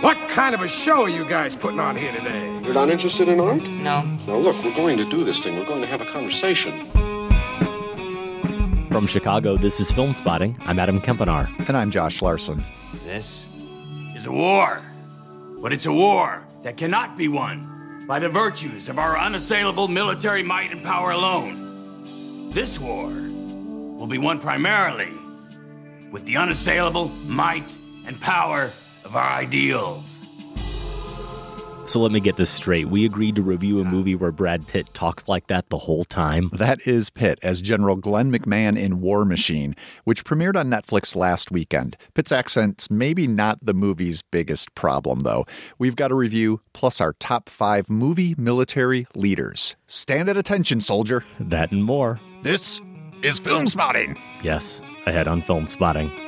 What kind of a show are you guys putting on here today? You're not interested in art? No. Now, look, we're going to do this thing. We're going to have a conversation. From Chicago, this is Film Spotting. I'm Adam Kempenaar. And I'm Josh Larsen. This is a war. But it's a war that cannot be won by the virtues of our unassailable military might and power alone. This war will be won primarily with the unassailable might and power of ideals. So let me get this straight. We agreed to review a movie where Brad Pitt talks like that the whole time. That is Pitt as General Glenn McMahon in War Machine, which premiered on Netflix last weekend. Pitt's accent's maybe not the movie's biggest problem, though. We've got a review plus our top five movie military leaders. Stand at attention, soldier. That and more. This is Film Spotting. Yes, ahead on Film Spotting.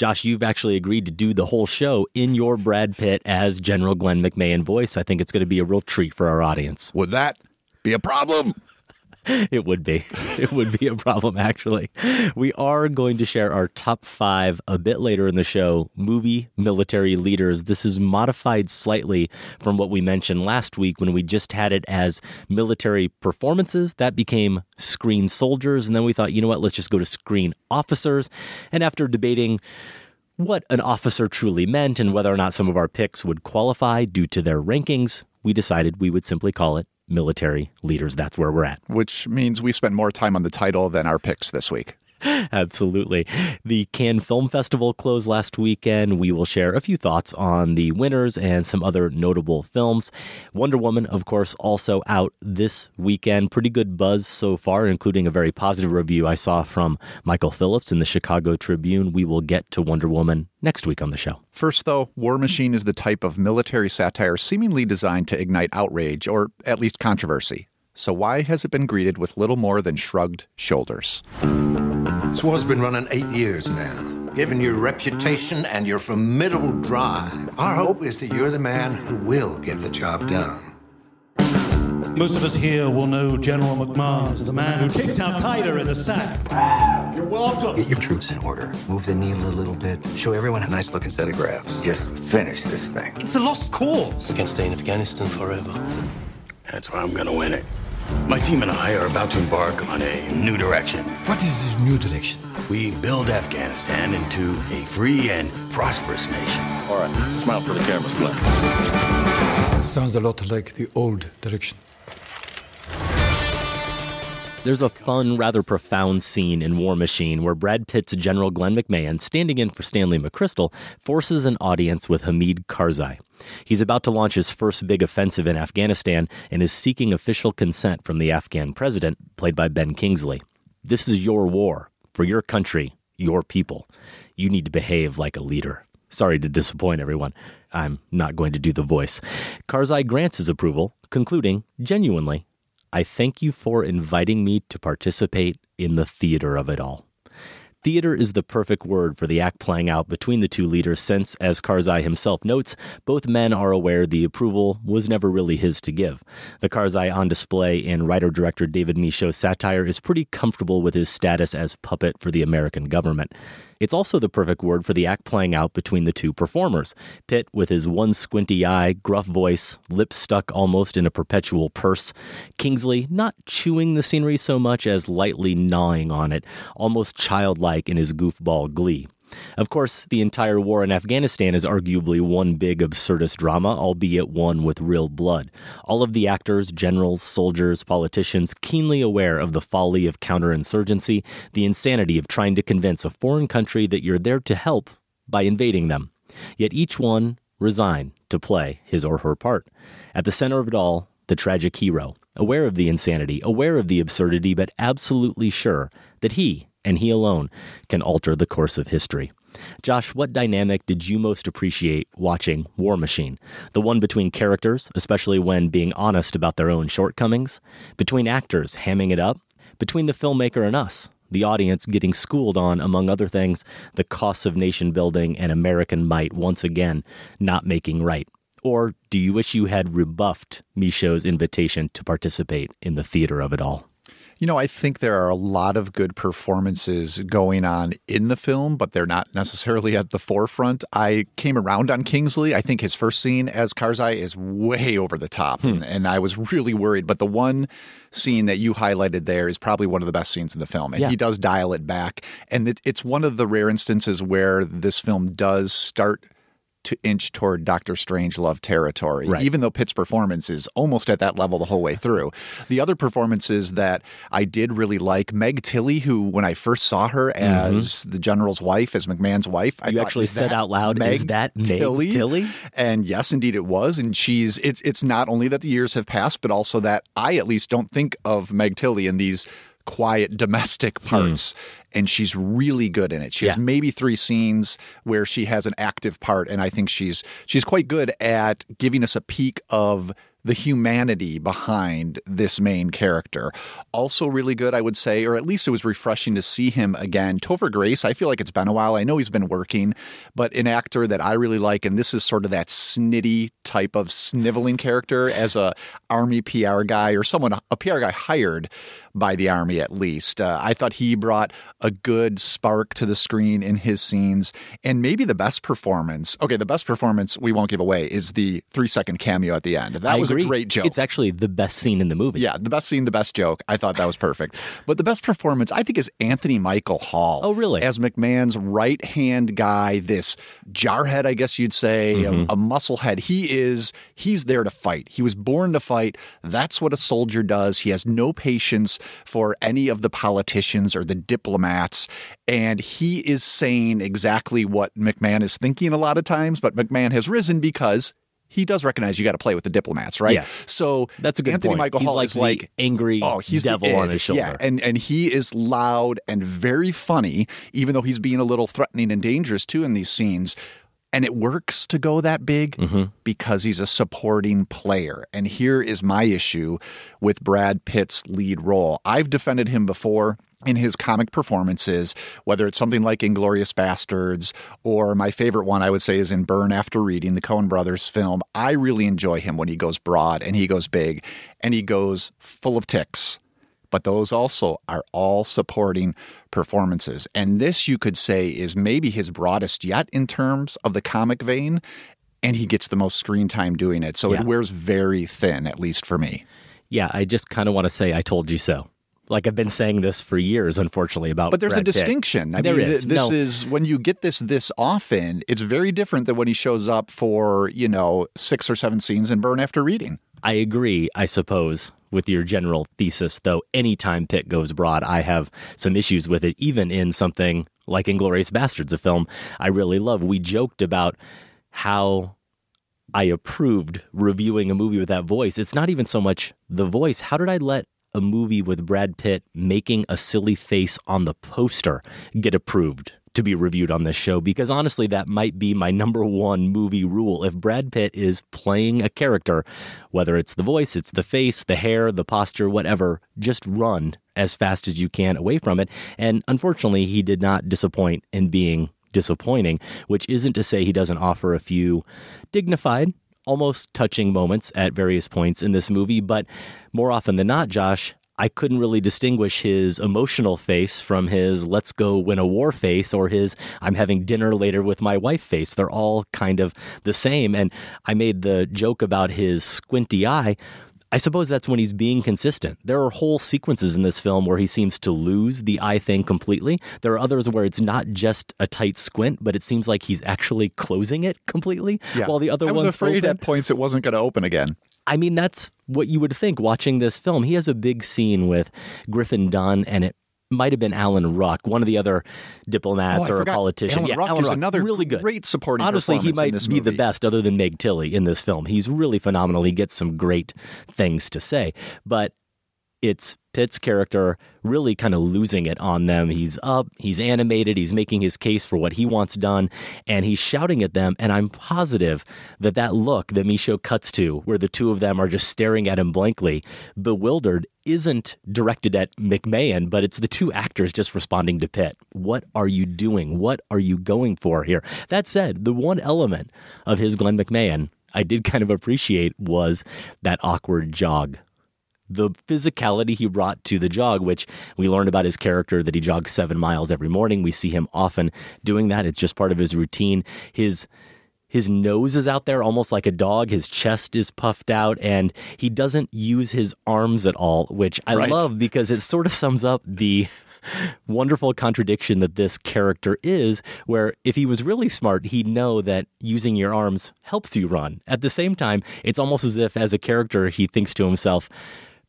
Josh, you've actually agreed to do the whole show in your Brad Pitt as General Glenn McMahon voice. I think it's going to be a real treat for our audience. Would that be a problem? It would be. It would be a problem, actually. We are going to share our top five a bit later in the show movie military leaders. This is modified slightly from what we mentioned last week when we just had it as military performances. That became screen soldiers. And then we thought, you know what, let's just go to screen officers. And after debating, what an officer truly meant and whether or not some of our picks would qualify due to their rankings, we decided we would simply call it military leaders. That's where we're at. Which means we spent more time on the title than our picks this week. Absolutely. The Cannes Film Festival closed last weekend. We will share a few thoughts on the winners and some other notable films. Wonder Woman, of course, also out this weekend. Pretty good buzz so far, including a very positive review I saw from Michael Phillips in the Chicago Tribune. We will get to Wonder Woman next week on the show. First, though, War Machine is the type of military satire seemingly designed to ignite outrage or at least controversy. So, why has it been greeted with little more than shrugged shoulders? This war's been running eight years now. Given your reputation and your formidable drive, our hope is that you're the man who will get the job done. Most of us here will know General McMahon as the man who kicked Al Qaeda in the sack. You're welcome. Get your troops in order. Move the needle a little bit. Show everyone a nice looking set of graphs. Just finish this thing. It's a lost cause. We can stay in Afghanistan forever. That's why I'm gonna win it. My team and I are about to embark on a new direction. What is this new direction? We build Afghanistan into a free and prosperous nation. All right, smile for the cameras, Glenn. Sounds a lot like the old direction. There's a fun, rather profound scene in War Machine where Brad Pitt's General Glenn McMahon, standing in for Stanley McChrystal, forces an audience with Hamid Karzai. He's about to launch his first big offensive in Afghanistan and is seeking official consent from the Afghan president, played by Ben Kingsley. This is your war for your country, your people. You need to behave like a leader. Sorry to disappoint everyone. I'm not going to do the voice. Karzai grants his approval, concluding, genuinely, I thank you for inviting me to participate in the theater of it all. Theater is the perfect word for the act playing out between the two leaders, since, as Karzai himself notes, both men are aware the approval was never really his to give. The Karzai on display in writer director David Michôd's satire is pretty comfortable with his status as puppet for the American government. It's also the perfect word for the act playing out between the two performers. Pitt, with his one squinty eye, gruff voice, lips stuck almost in a perpetual purse. Kingsley, not chewing the scenery so much as lightly gnawing on it, almost childlike in his goofball glee. Of course, the entire war in Afghanistan is arguably one big absurdist drama, albeit one with real blood. All of the actors, generals, soldiers, politicians keenly aware of the folly of counterinsurgency, the insanity of trying to convince a foreign country that you're there to help by invading them. Yet each one resign to play his or her part. At the center of it all, the tragic hero, aware of the insanity, aware of the absurdity, but absolutely sure that he and he alone can alter the course of history. Josh, what dynamic did you most appreciate watching War Machine? The one between characters, especially when being honest about their own shortcomings, between actors hamming it up, between the filmmaker and us, the audience getting schooled on, among other things, the costs of nation building and American might once again not making right. Or do you wish you had rebuffed Michôd's invitation to participate in the theater of it all? You know, I think there are a lot of good performances going on in the film, but they're not necessarily at the forefront. I came around on Kingsley. I think his first scene as Karzai is way over the top, hmm. and, and, I was really worried. But the one scene that you highlighted there is probably one of the best scenes in the film, and yeah. he does dial it back. And it, it's one of the rare instances where this film does start – to inch toward Doctor Strangelove territory, right. even though Pitt's performance is almost at that level the whole way through. The other performances that I did really like, Meg Tilly, who when I first saw her mm-hmm. as mm-hmm. the general's wife, as McMahon's wife, I you thought, actually said out loud, Meg "Is that Meg Tilly? Tilly?" And yes, indeed, it was. And she's it's it's not only that the years have passed, but also that I at least don't think of Meg Tilly in these quiet domestic hmm. parts. Mm. And she's really good in it. She yeah. has maybe three scenes where she has an active part, and I think she's she's quite good at giving us a peek of the humanity behind this main character. Also, really good, I would say, or at least it was refreshing to see him again. Topher Grace, I feel like it's been a while. I know he's been working, but an actor that I really like, and this is sort of that snitty type of sniveling character as a army PR guy or someone, a PR guy hired by the Army at least. Uh, I thought he brought a good spark to the screen in his scenes, and maybe the best performance. Okay, the best performance we won't give away is the three second cameo at the end. That I was agree. a great joke. It's actually the best scene in the movie. Yeah, the best scene, the best joke. I thought that was perfect. but the best performance, I think, is Anthony Michael Hall. Oh, really? As McMahon's right hand guy, this jarhead, I guess you'd say, mm-hmm. a, a musclehead. He is. He's there to fight. He was born to fight. That's what a soldier does. He has no patience for any of the politicians or the diplomats. And he is saying exactly what McMahon is thinking a lot of times, but McMahon has risen because he does recognize you got to play with the diplomats, right? Yeah. So that's a good Anthony point. Michael he's Hall like is like angry oh, he's devil on his shoulder. Yeah, and and he is loud and very funny, even though he's being a little threatening and dangerous too in these scenes. And it works to go that big mm-hmm. because he's a supporting player. And here is my issue with Brad Pitt's lead role. I've defended him before in his comic performances, whether it's something like Inglourious Basterds or my favorite one I would say is in Burn After Reading, the Coen brothers film. I really enjoy him when he goes broad and he goes big and he goes full of ticks but those also are all supporting performances. And this, you could say, is maybe his broadest yet in terms of the comic vein. And he gets the most screen time doing it. So yeah. it wears very thin, at least for me. Yeah, I just kind of want to say, I told you so. Like I've been saying this for years, unfortunately, about. But there's Brad a distinction. I there mean, is. this no. is when you get this this often. It's very different than when he shows up for you know six or seven scenes in Burn After Reading. I agree, I suppose, with your general thesis, though anytime Pitt goes broad, I have some issues with it, even in something like Inglourious Basterds, a film I really love. We joked about how I approved reviewing a movie with that voice. It's not even so much the voice. How did I let a movie with Brad Pitt making a silly face on the poster get approved to be reviewed on this show because honestly, that might be my number one movie rule. If Brad Pitt is playing a character, whether it's the voice, it's the face, the hair, the posture, whatever, just run as fast as you can away from it. And unfortunately, he did not disappoint in being disappointing, which isn't to say he doesn't offer a few dignified, almost touching moments at various points in this movie, but more often than not, Josh, I couldn't really distinguish his emotional face from his let's go win a war face or his I'm having dinner later with my wife face. They're all kind of the same. And I made the joke about his squinty eye. I suppose that's when he's being consistent. There are whole sequences in this film where he seems to lose the eye thing completely. There are others where it's not just a tight squint, but it seems like he's actually closing it completely. Yeah. While the other ones, I was one's afraid open. at points it wasn't going to open again. I mean, that's what you would think watching this film. He has a big scene with Griffin Dunne, and it might have been Alan Ruck, one of the other diplomats Oh, or a politician. Alan yeah, Ruck Alan is Ruck, another really good, great supporting Honestly, he might be the best, other than Meg Tilly in this film. He's really phenomenal. He gets some great things to say, but it's Pitt's character really kind of losing it on them. He's up, he's animated, he's making his case for what he wants done, and he's shouting at them. And I'm positive that that look that Michôd cuts to, where the two of them are just staring at him blankly, bewildered, isn't directed at McMahon, but it's the two actors just responding to Pitt. What are you doing? What are you going for here? That said, the one element of his Glenn McMahon I did kind of appreciate was that awkward jog the physicality he brought to the jog, which we learned about his character that he jogs seven miles every morning. We see him often doing that. It's just part of his routine. His his nose is out there almost like a dog. His chest is puffed out, and he doesn't use his arms at all, which I Right. love because it sort of sums up the wonderful contradiction that this character is, where if he was really smart, he'd know that using your arms helps you run. At the same time, it's almost as if, as a character, he thinks to himself,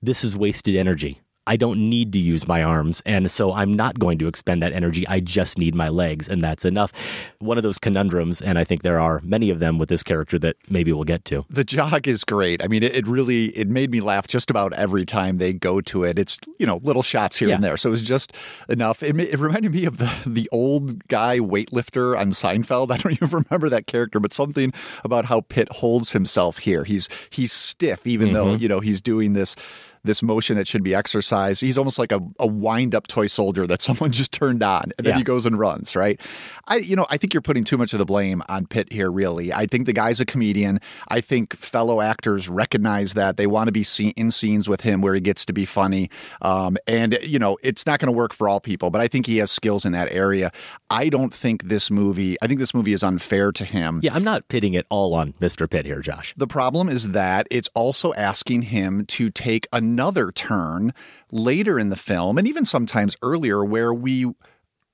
this is wasted energy. I don't need to use my arms, and so I'm not going to expend that energy. I just need my legs, and that's enough. One of those conundrums, and I think there are many of them with this character that maybe we'll get to. The jog is great. I mean, it, really it made me laugh just about every time they go to it. It's you know little shots here and there, so it was just enough. It, it reminded me of the the old guy weightlifter on Seinfeld. I don't even remember that character, but something about how Pitt holds himself here. He's he's stiff, even though Mm-hmm. you know he's doing this. This motion that should be exercised. He's almost like a, a wind up toy soldier that someone just turned on and then Yeah. he goes and runs, right? I, you know, I think you're putting too much of the blame on Pitt here, really. I think the guy's a comedian. I think fellow actors recognize that. They want to be seen in scenes with him where he gets to be funny. Um, and, you know, it's not going to work for all people, but I think he has skills in that area. I don't think this movie, I think this movie is unfair to him. Yeah, I'm not pitting it all on Mr. Pitt here, Josh. The problem is that it's also asking him to take another turn later in the film and even sometimes earlier where we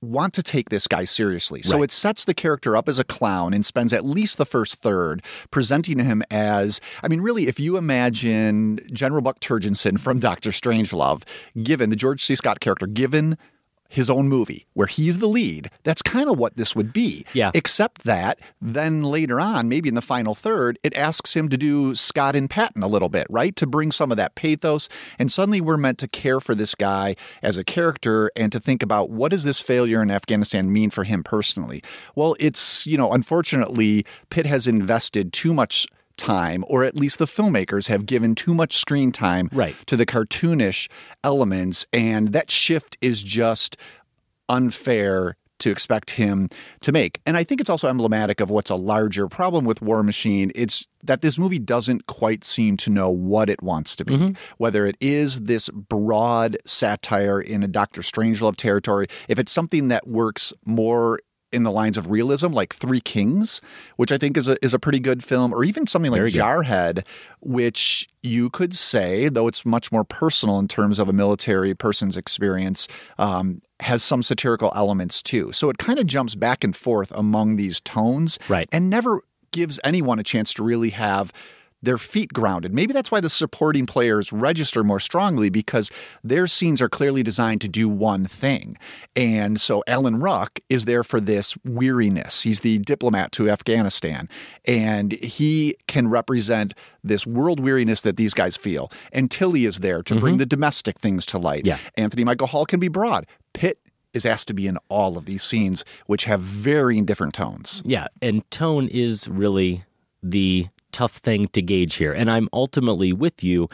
want to take this guy seriously. So Right. it sets the character up as a clown and spends at least the first third presenting him as I mean really if you imagine General Buck Turgidson from Doctor Strangelove given the George C. Scott character given his own movie where he's the lead. That's kind of what this would be. Yeah. Except that then later on, maybe in the final third, it asks him to do Scott and Patton a little bit, right? To bring some of that pathos. And suddenly we're meant to care for this guy as a character and to think about what does this failure in Afghanistan mean for him personally? Well, it's, you know, unfortunately, Pitt has invested too much time, or at least the filmmakers have given too much screen time Right. to the cartoonish elements. And that shift is just unfair to expect him to make. And I think it's also emblematic of what's a larger problem with War Machine. It's that this movie doesn't quite seem to know what it wants to be. Mm-hmm. Whether it is this broad satire in a Doctor Strangelove territory, if it's something that works more in the lines of realism, like Three Kings, which I think is a is a pretty good film, or even something like Jarhead, which you could say, though it's much more personal in terms of a military person's experience, um, has some satirical elements too. So it kind of jumps back and forth among these tones, Right. and never gives anyone a chance to really have their feet grounded. Maybe that's why the supporting players register more strongly because their scenes are clearly designed to do one thing. And so Alan Ruck is there for this weariness. He's the diplomat to Afghanistan and he can represent this world weariness that these guys feel. And Tilly is there to bring mm-hmm. the domestic things to light. Yeah. Anthony Michael Hall can be broad. Pitt is asked to be in all of these scenes, which have varying different tones. Yeah, and tone is really the tough thing to gauge here. And I'm ultimately with you.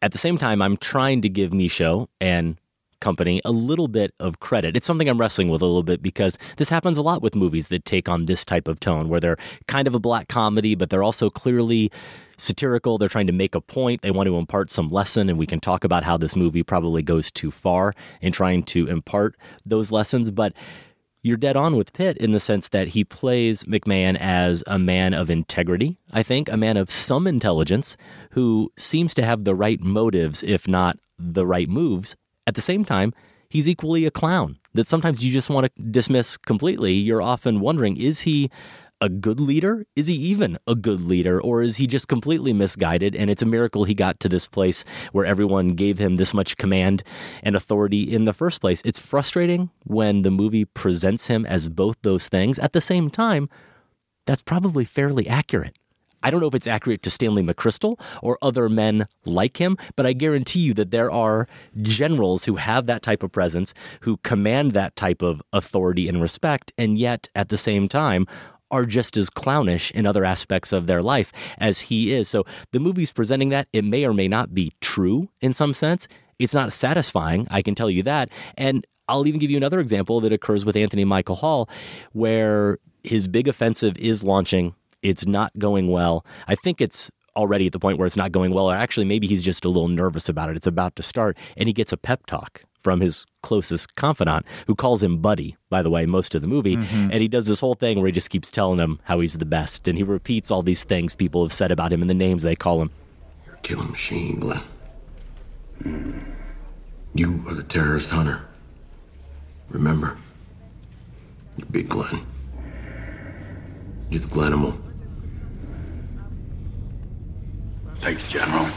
At the same time, I'm trying to give Michôd and company a little bit of credit. It's something I'm wrestling with a little bit because this happens a lot with movies that take on this type of tone, where they're kind of a black comedy, but they're also clearly satirical. They're trying to make a point. They want to impart some lesson, and we can talk about how this movie probably goes too far in trying to impart those lessons. But you're dead on with Pitt in the sense that he plays McMahon as a man of integrity, I think, a man of some intelligence who seems to have the right motives, if not the right moves. At the same time, he's equally a clown that sometimes you just want to dismiss completely. You're often wondering, is he a good leader? Is he even a good leader? Or is he just completely misguided? And it's a miracle he got to this place where everyone gave him this much command and authority in the first place. It's frustrating when the movie presents him as both those things. At the same time, that's probably fairly accurate. I don't know if it's accurate to Stanley McChrystal or other men like him, but I guarantee you that there are generals who have that type of presence, who command that type of authority and respect, and yet at the same time are just as clownish in other aspects of their life as he is. So the movie's presenting that. It may or may not be true in some sense. It's not satisfying, I can tell you that. And I'll even give you another example that occurs with Anthony Michael Hall, where his big offensive is launching. It's not going well. I think it's already at the point where it's not going well, or actually, maybe he's just a little nervous about it. It's about to start, and he gets a pep talk from his closest confidant, who calls him Buddy, by the way, most of the movie. Mm-hmm. And he does this whole thing where he just keeps telling him how he's the best. And he repeats all these things people have said about him and the names they call him. You're a killing machine, Glenn. Mm. You are the terrorist hunter. Remember? You're Big Glenn. You're the Glenimal. Thank you, General.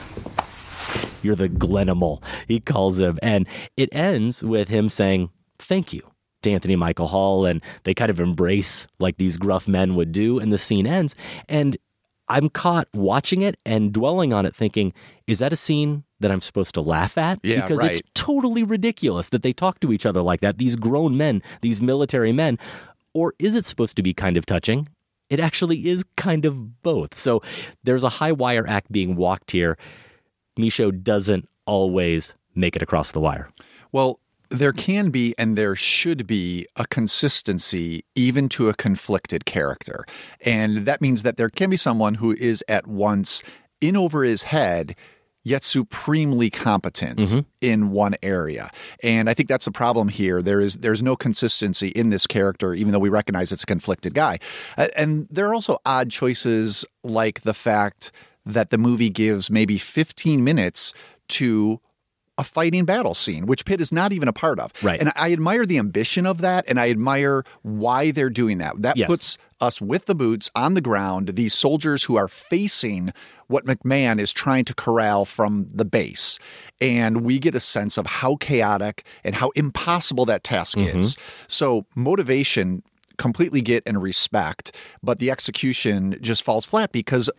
You're the Glenimal, he calls him. And it ends with him saying, Thank you to Anthony Michael Hall. And they kind of embrace like these gruff men would do. And the scene ends. And I'm caught watching it and dwelling on it, thinking, is that a scene that I'm supposed to laugh at? Yeah, because right. it's totally ridiculous that they talk to each other like that, these grown men, these military men. Or is it supposed to be kind of touching? It actually is kind of both. So there's a high wire act being walked here. Michôd doesn't always make it across the wire. Well, there can be and there should be a consistency even to a conflicted character. And that means that there can be someone who is at once in over his head yet supremely competent mm-hmm. in one area. And I think that's the problem here. There is there's no consistency in this character, even though we recognize it's a conflicted guy. And there are also odd choices like the fact that the movie gives maybe 15 minutes to a fighting battle scene, which Pitt is not even a part of. Right. And I admire the ambition of that, and I admire why they're doing that. That yes. puts us with the boots on the ground, these soldiers who are facing what McMahon is trying to corral from the base. And we get a sense of how chaotic and how impossible that task mm-hmm. is. So, motivation completely get and respect, but the execution just falls flat because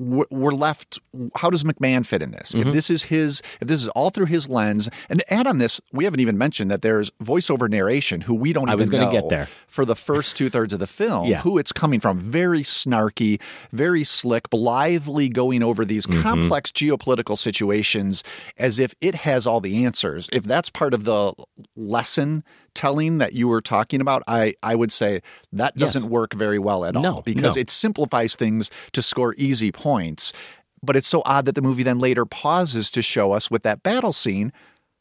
we're left. How does McMahon fit in this? Mm-hmm. If this is his, if this is all through his lens, and to add on this, we haven't even mentioned that there's voiceover narration who we don't I even was going to get there for the first two thirds of the film. yeah. Who it's coming from? Very snarky, very slick, blithely going over these Mm-hmm. complex geopolitical situations as if it has all the answers. If that's part of the lesson telling that you were talking about, I, I would say that doesn't Yes. work very well at all No, because no. it simplifies things to score easy points. But it's so odd that the movie then later pauses to show us with that battle scene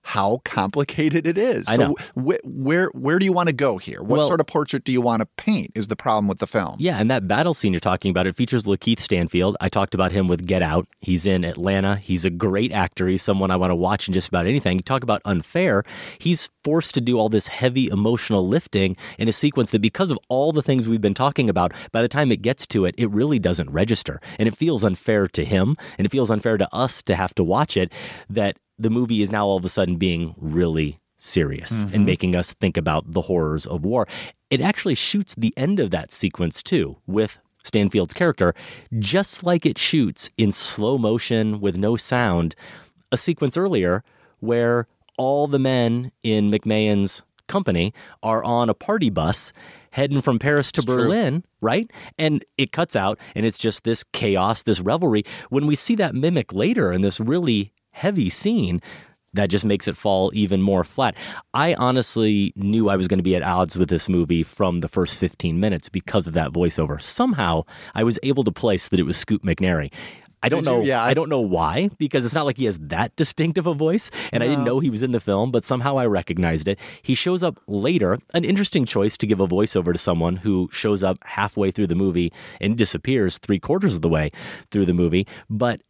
how complicated it is. I so know. wh- where where do you want to go here? What Well- sort of portrait do you want to paint? Is the problem with the film? Yeah, and that battle scene you're talking about, it features Lakeith Stanfield. I talked about him with Get Out. He's in Atlanta. He's a great actor. He's someone I want to watch in just about anything. You talk about unfair. He's forced to do all this heavy emotional lifting in a sequence that, because of all the things we've been talking about, by the time it gets to it, it really doesn't register. And it feels unfair to him, and it feels unfair to us to have to watch it that the movie is now all of a sudden being really serious and mm-hmm. making us think about the horrors of war. It actually shoots the end of that sequence too with Stanfield's character, just like it shoots in slow motion with no sound a sequence earlier where all the men in McMahon's company are on a party bus heading from Paris to It's true. Berlin, right? And it cuts out and it's just this chaos, this revelry. When we see that mimic later in this really heavy scene, that just makes it fall even more flat. I honestly knew I was going to be at odds with this movie from the first 15 minutes because of that voiceover. Somehow I was able to place that it was Scoot McNairy. I don't Did you? know. Yeah, I- I don't know why because it's not like he has that distinctive a voice, and I didn't know he was in the film, but somehow I recognized it. He shows up later. An interesting choice to give a voiceover to someone who shows up halfway through the movie and disappears three quarters of the way through the movie, but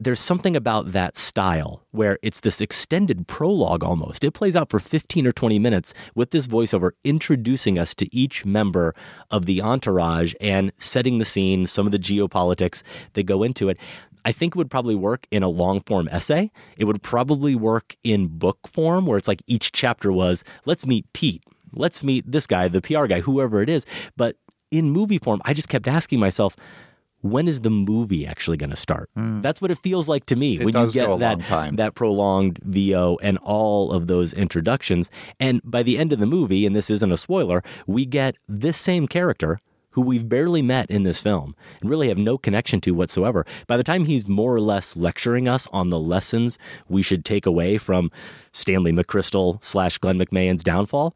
there's something about that style where it's this extended prologue almost. It plays out for 15 or 20 minutes with this voiceover introducing us to each member of the entourage and setting the scene, some of the geopolitics that go into it. I think it would probably work in a long form essay. It would probably work in book form where it's like each chapter was, let's meet Pete. Let's meet this guy, the PR guy, whoever it is. But in movie form, I just kept asking myself, when is the movie actually going to start? That's what it feels like to me. It when you get that that prolonged VO and all of those introductions. And by the end of the movie, and this isn't a spoiler, we get this same character who we've barely met in this film and really have no connection to whatsoever. By the time he's more or less lecturing us on the lessons we should take away from Stanley McChrystal slash Glenn McMahon's downfall,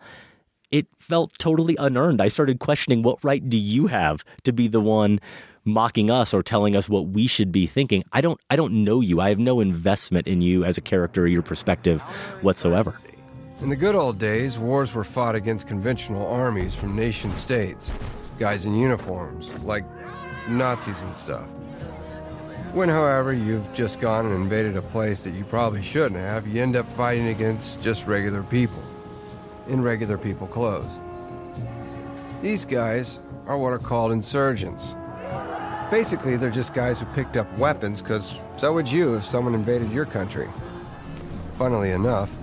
it felt totally unearned. I started questioning what right do you have to be the one mocking us or telling us what we should be thinking. I don't I don't know you. I have no investment in you as a character or your perspective whatsoever. In the good old days, wars were fought against conventional armies from nation states, guys in uniforms, like Nazis and stuff. When, however, you've just gone and invaded a place that you probably shouldn't have, you end up fighting against just regular people, in regular people clothes. These guys are what are called insurgents. Basically, they're just guys who picked up weapons, because so would you if someone invaded your country. Funnily enough,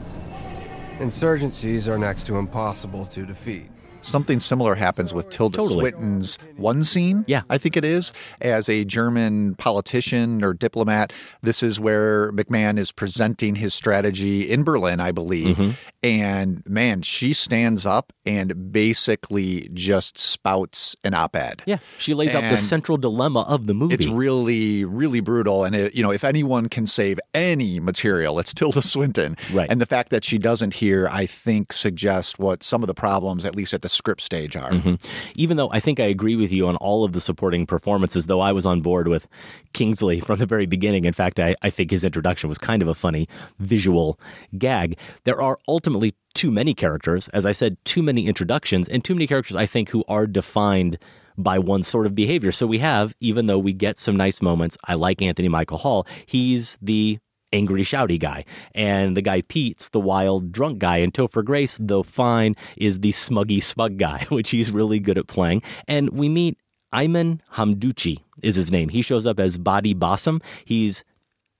insurgencies are next to impossible to defeat. Something similar happens with Tilda Totally. Swinton's one scene. Yeah. I think it is. As a German politician or diplomat, this is where McMahon is presenting his strategy in Berlin, I believe. Mm-hmm. And man, she stands up and basically just spouts an op ed. Yeah, she lays out the central dilemma of the movie. It's really, really brutal. And, it, you know, if anyone can save any material, it's Tilda Swinton. Right. And the fact that she doesn't here, I think, suggests what some of the problems, at least at the script stage, are. Mhm. Even though I think I agree with you on all of the supporting performances, though I was on board with Kingsley from the very beginning. In fact, I, I think his introduction was kind of a funny visual gag. There are ultimately too many characters. As I said, too many introductions, and too many characters, I think, who are defined by one sort of behavior. So we have, even though we get some nice moments, I like Anthony Michael Hall. He's the angry, shouty guy. And the guy Pete's the wild, drunk guy. And Topher Grace, though fine, is the smuggy, smug guy, which he's really good at playing. And we meet Aymen Hamdouchi is his name. He shows up as Badi Bassam. He's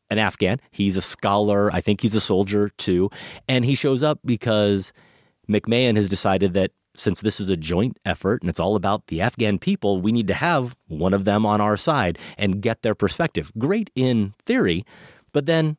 an Afghan. He's a scholar. I think he's a soldier too. And he shows up because McMahon has decided that since this is a joint effort and it's all about the Afghan people, we need to have one of them on our side and get their perspective. Great in theory, but then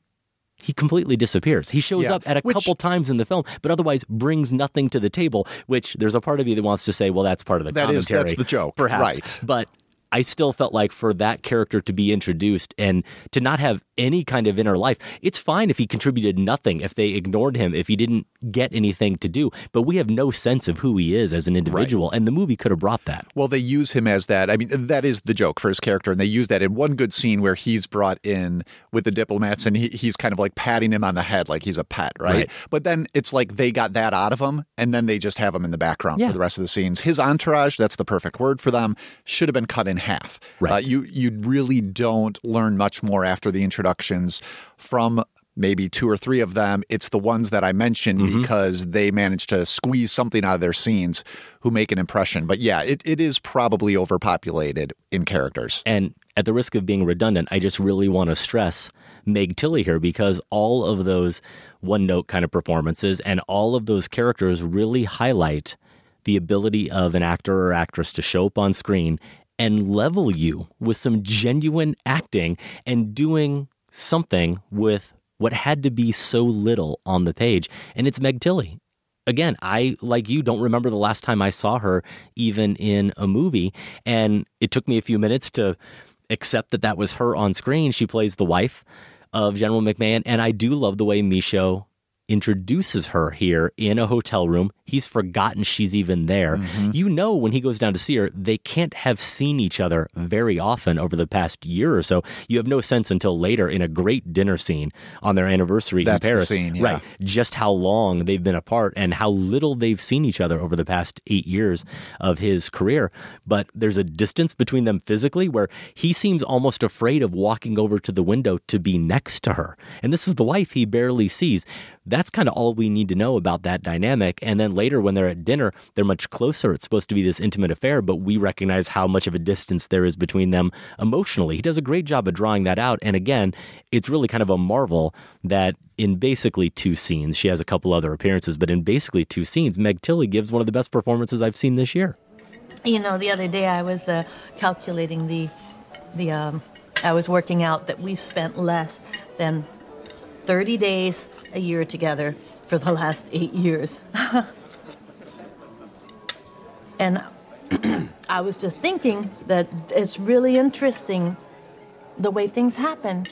he completely disappears. He shows Yeah, up at a which- couple times in the film, but otherwise brings nothing to the table, which there's a part of you that wants to say, well, that's part of the That is- commentary. that's the joke, Perhaps. right. But I still felt like for that character to be introduced and to not have any kind of inner life, it's fine if he contributed nothing, if they ignored him, if he didn't get anything to do. But we have no sense of who he is as an individual, and the movie could have brought that. Well, they use him as that. I mean, that is the joke for his character, and they use that in one good scene where he's brought in with the diplomats, and he, he's kind of like patting him on the head like he's a pet, right? Right. But then it's like they got that out of him, and then they just have him in the background Yeah. for the rest of the scenes. His entourage, that's the perfect word for them, should have been cut in half. Right. Uh, you you really don't learn much more after the introductions from maybe two or three of them. It's the ones that I mentioned Mm-hmm. because they managed to squeeze something out of their scenes who make an impression. But yeah, it, it is probably overpopulated in characters. And at the risk of being redundant, I just really want to stress Meg Tilly here because all of those one note kind of performances and all of those characters really highlight the ability of an actor or actress to show up on screen and level you with some genuine acting and doing something with what had to be so little on the page. And it's Meg Tilly. again, I, like you, don't remember the last time I saw her even in a movie. And it took me a few minutes to accept that that was her on screen. She plays the wife of General McMahon. And I do love the way Michôd introduces her here in a hotel room. He's forgotten she's even there. Mm-hmm. You know, when he goes down to see her, they can't have seen each other very often over the past year or so. You have no sense until later in a great dinner scene on their anniversary That's in Paris. Scene, yeah. Right. Just how long they've been apart and how little they've seen each other over the past eight years of his career. But there's a distance between them physically where he seems almost afraid of walking over to the window to be next to her. And this is the wife he barely sees. That's kind of all we need to know about that dynamic. And then later, when they're at dinner, they're much closer. It's supposed to be this intimate affair, but we recognize how much of a distance there is between them emotionally. He does a great job of drawing that out. And again, it's really kind of a marvel that in basically two scenes, she has a couple other appearances, but in basically two scenes, Meg Tilly gives one of the best performances I've seen this year. You know, the other day I was uh, calculating the the um, I was working out that we've spent less than 30 days a year together for the last eight years. and I was just thinking that it's really interesting the way things happen.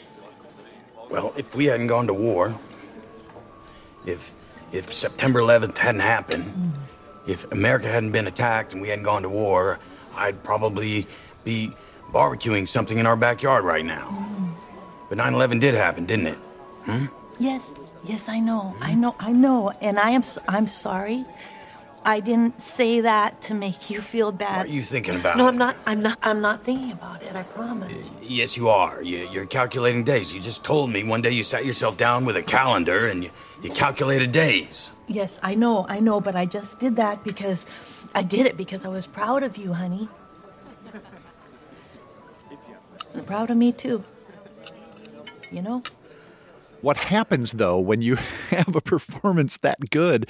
Well, if we hadn't gone to war, if if September 11th hadn't happened, mm. if America hadn't been attacked and we hadn't gone to war, I'd probably be barbecuing something in our backyard right now. Mm. But 9/11 did happen, didn't it? Hmm? Yes. Yes, I know. I mm-hmm. know. I know. And I am I'm sorry. I didn't say that to make you feel bad. What are you thinking about? No, I'm not. I'm not. I'm not thinking about it. I promise. Yes, you are. You, you're calculating days. You just told me one day you sat yourself down with a calendar and you, you calculated days. Yes, I know. I know. But I just did that because I did it because I was proud of you, honey. proud of me too. You know. What happens though when you have a performance that good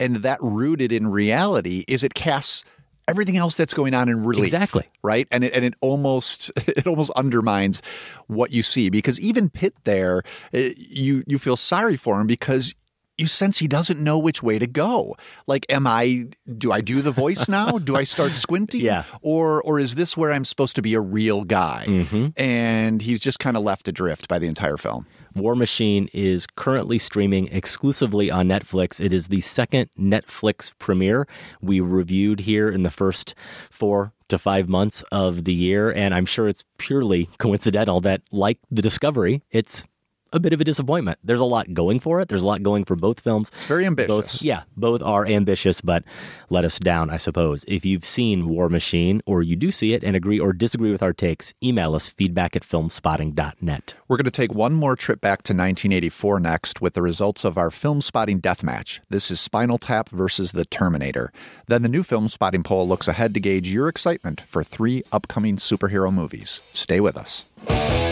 and that rooted in reality is it casts everything else that's going on in relief. Exactly. Right? And it and it almost it almost undermines what you see because even Pitt there eh, you you feel sorry for him because you sense he doesn't know which way to go. Like, am I? Do I do the voice now? do I start squinting? Yeah. Or or is this where I'm supposed to be a real guy? Mm-hmm. And he's just kind of left adrift by the entire film. War Machine is currently streaming exclusively on Netflix. It is the second Netflix premiere we reviewed here in the first four to five months of the year. And I'm sure it's purely coincidental that, like The Discovery, it's a bit of a disappointment. There's a lot going for it. There's a lot going for both films. It's very ambitious. Both, yeah, both are ambitious, but let us down, I suppose. If you've seen War Machine or you do see it and agree or disagree with our takes, email us feedback at filmspotting.net. We're going to take one more trip back to 1984 next with the results of our film spotting death match. This is Spinal Tap versus The Terminator. Then the new film spotting poll looks ahead to gauge your excitement for three upcoming superhero movies. Stay with us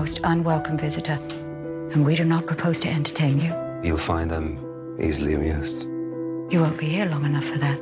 Most unwelcome visitor, and we do not propose to entertain you. You'll find them easily amused. You won't be here long enough for that.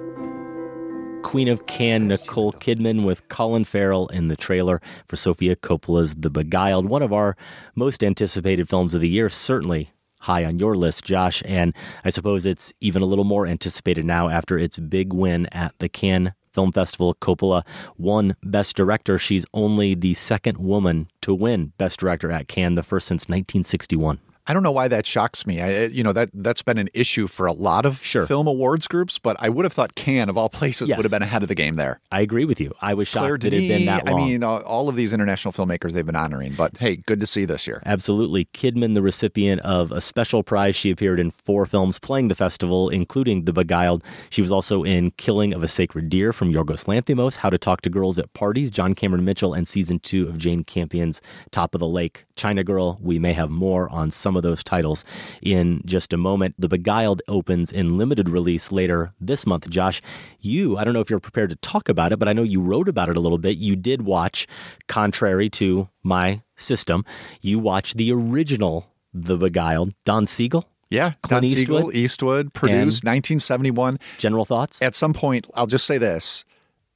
Queen of Cannes Nicole Kidman with Colin Farrell in the trailer for Sofia Coppola's The Beguiled, one of our most anticipated films of the year, certainly high on your list, Josh. And I suppose it's even a little more anticipated now after its big win at the Cannes Film Festival, Coppola won Best Director. She's only the second woman to win Best Director at Cannes, the first since 1961. I don't know why that shocks me. I, you know that that's been an issue for a lot of sure. film awards groups, but I would have thought Cannes, of all places, Yes. would have been ahead of the game there. I agree with you. I was shocked Claire that it had been that long. I mean, all of these international filmmakers they've been honoring, but hey, good to see this year. Absolutely. Kidman, the recipient of a special prize. She appeared in four films playing the festival, including The Beguiled. She was also in Killing of a Sacred Deer from Yorgos Lanthimos, How to Talk to Girls at Parties, John Cameron Mitchell, and season two of Jane Campion's Top of the Lake, China Girl. We may have more on some of those titles in just a moment. The Beguiled opens in limited release later this month. Josh, you, I don't know if you're prepared to talk about it, but I know you wrote about it a little bit. You did watch, contrary to my system, you watched the original The Beguiled, Don Siegel. Yeah, Clint Don Eastwood. Siegel, Eastwood, produced 1971. General thoughts? At some point, I'll just say this.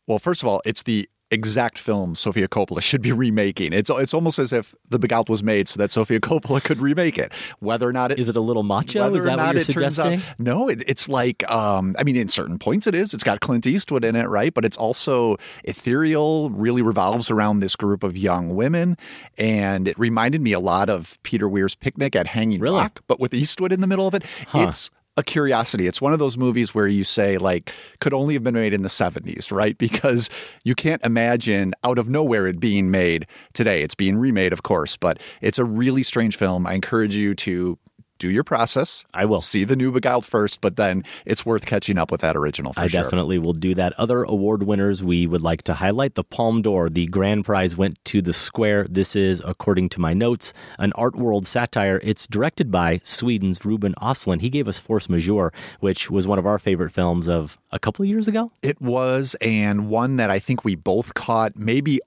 Well, first of all, it's the exact film Sofia Coppola should be remaking. It's it's almost as if The Beguiled was made so that Sofia Coppola could remake it. Whether or not it is it a little macho? Whether Is or that what you're it turns out- suggesting? no, it, it's like um, I mean, in certain points it is. It's got Clint Eastwood in it, right? But it's also ethereal. Really revolves around this group of young women, and it reminded me a lot of Peter Weir's Picnic at Hanging Rock, but with Eastwood in the middle of it. Huh. It's a curiosity. It's one of those movies where you say like could only have been made in the 70s, right? Because you can't imagine out of nowhere it being made today. It's being remade, of course, but it's a really strange film. I encourage you to do your process. I will see the new Beguiled first, but then it's worth catching up with that original for I sure. definitely will do that. Other award winners we would like to highlight the Palme d'Or. The grand prize went to The Square. This is, according to my notes, an art world satire. It's directed by Sweden's Ruben Östlund. He gave us Force Majeure, which was one of our favorite films of a couple of years ago. It was, and one that I think we both caught maybe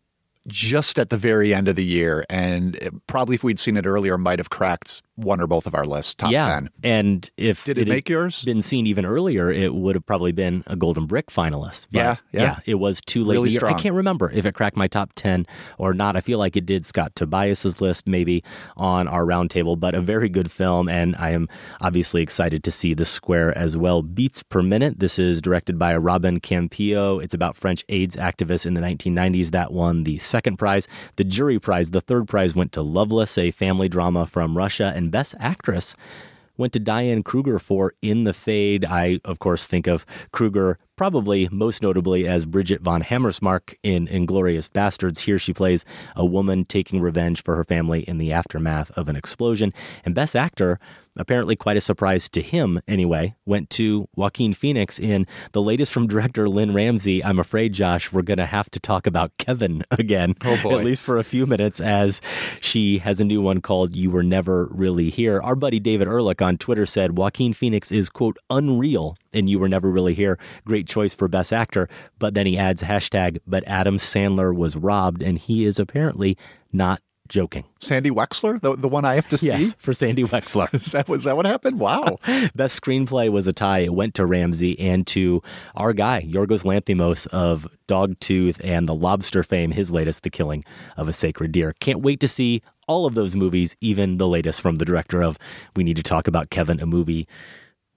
just at the very end of the year. And probably if we'd seen it earlier, might have cracked one or both of our lists, top yeah. 10. And if Did it had make yours? Been seen even earlier, it would have probably been a Golden Brick finalist. But Yeah, yeah. it was too late. Really. I can't remember if it cracked my top ten or not. I feel like it did Scott Tobias's list, maybe on our roundtable. But a very good film, and I am obviously excited to see The Square as well. Beats per minute. This is directed by Robin Campillo. It's about French AIDS activists in the 1990s. That won the second prize. The jury prize, the third prize, went to Loveless, a family drama from Russia, and Best Actress went to Diane Kruger for In the Fade. I, of course, think of Kruger probably most notably as Bridget von Hammersmark in Inglourious Basterds. Here she plays a woman taking revenge for her family in the aftermath of an explosion. And Best Actor, apparently quite a surprise to him anyway, went to Joaquin Phoenix in the latest from director Lynne Ramsay. I'm afraid, Josh, we're going to have to talk about Kevin again, Oh, boy. at least for a few minutes, as she has a new one called You Were Never Really Here. Our buddy David Ehrlich on Twitter said Joaquin Phoenix is, quote, unreal and You Were Never Really Here. Great choice for Best Actor. But then he adds hashtag, but Adam Sandler was robbed, and he is apparently not joking. Sandy Wexler, the, the one I have to see? Yes, for Sandy Wexler. is, that, was that what happened? Wow. Best screenplay was a tie. It went to Ramsay and to our guy, Yorgos Lanthimos of Dogtooth and The Lobster fame, his latest, The Killing of a Sacred Deer. Can't wait to see all of those movies, even the latest from the director of We Need to Talk About Kevin, a movie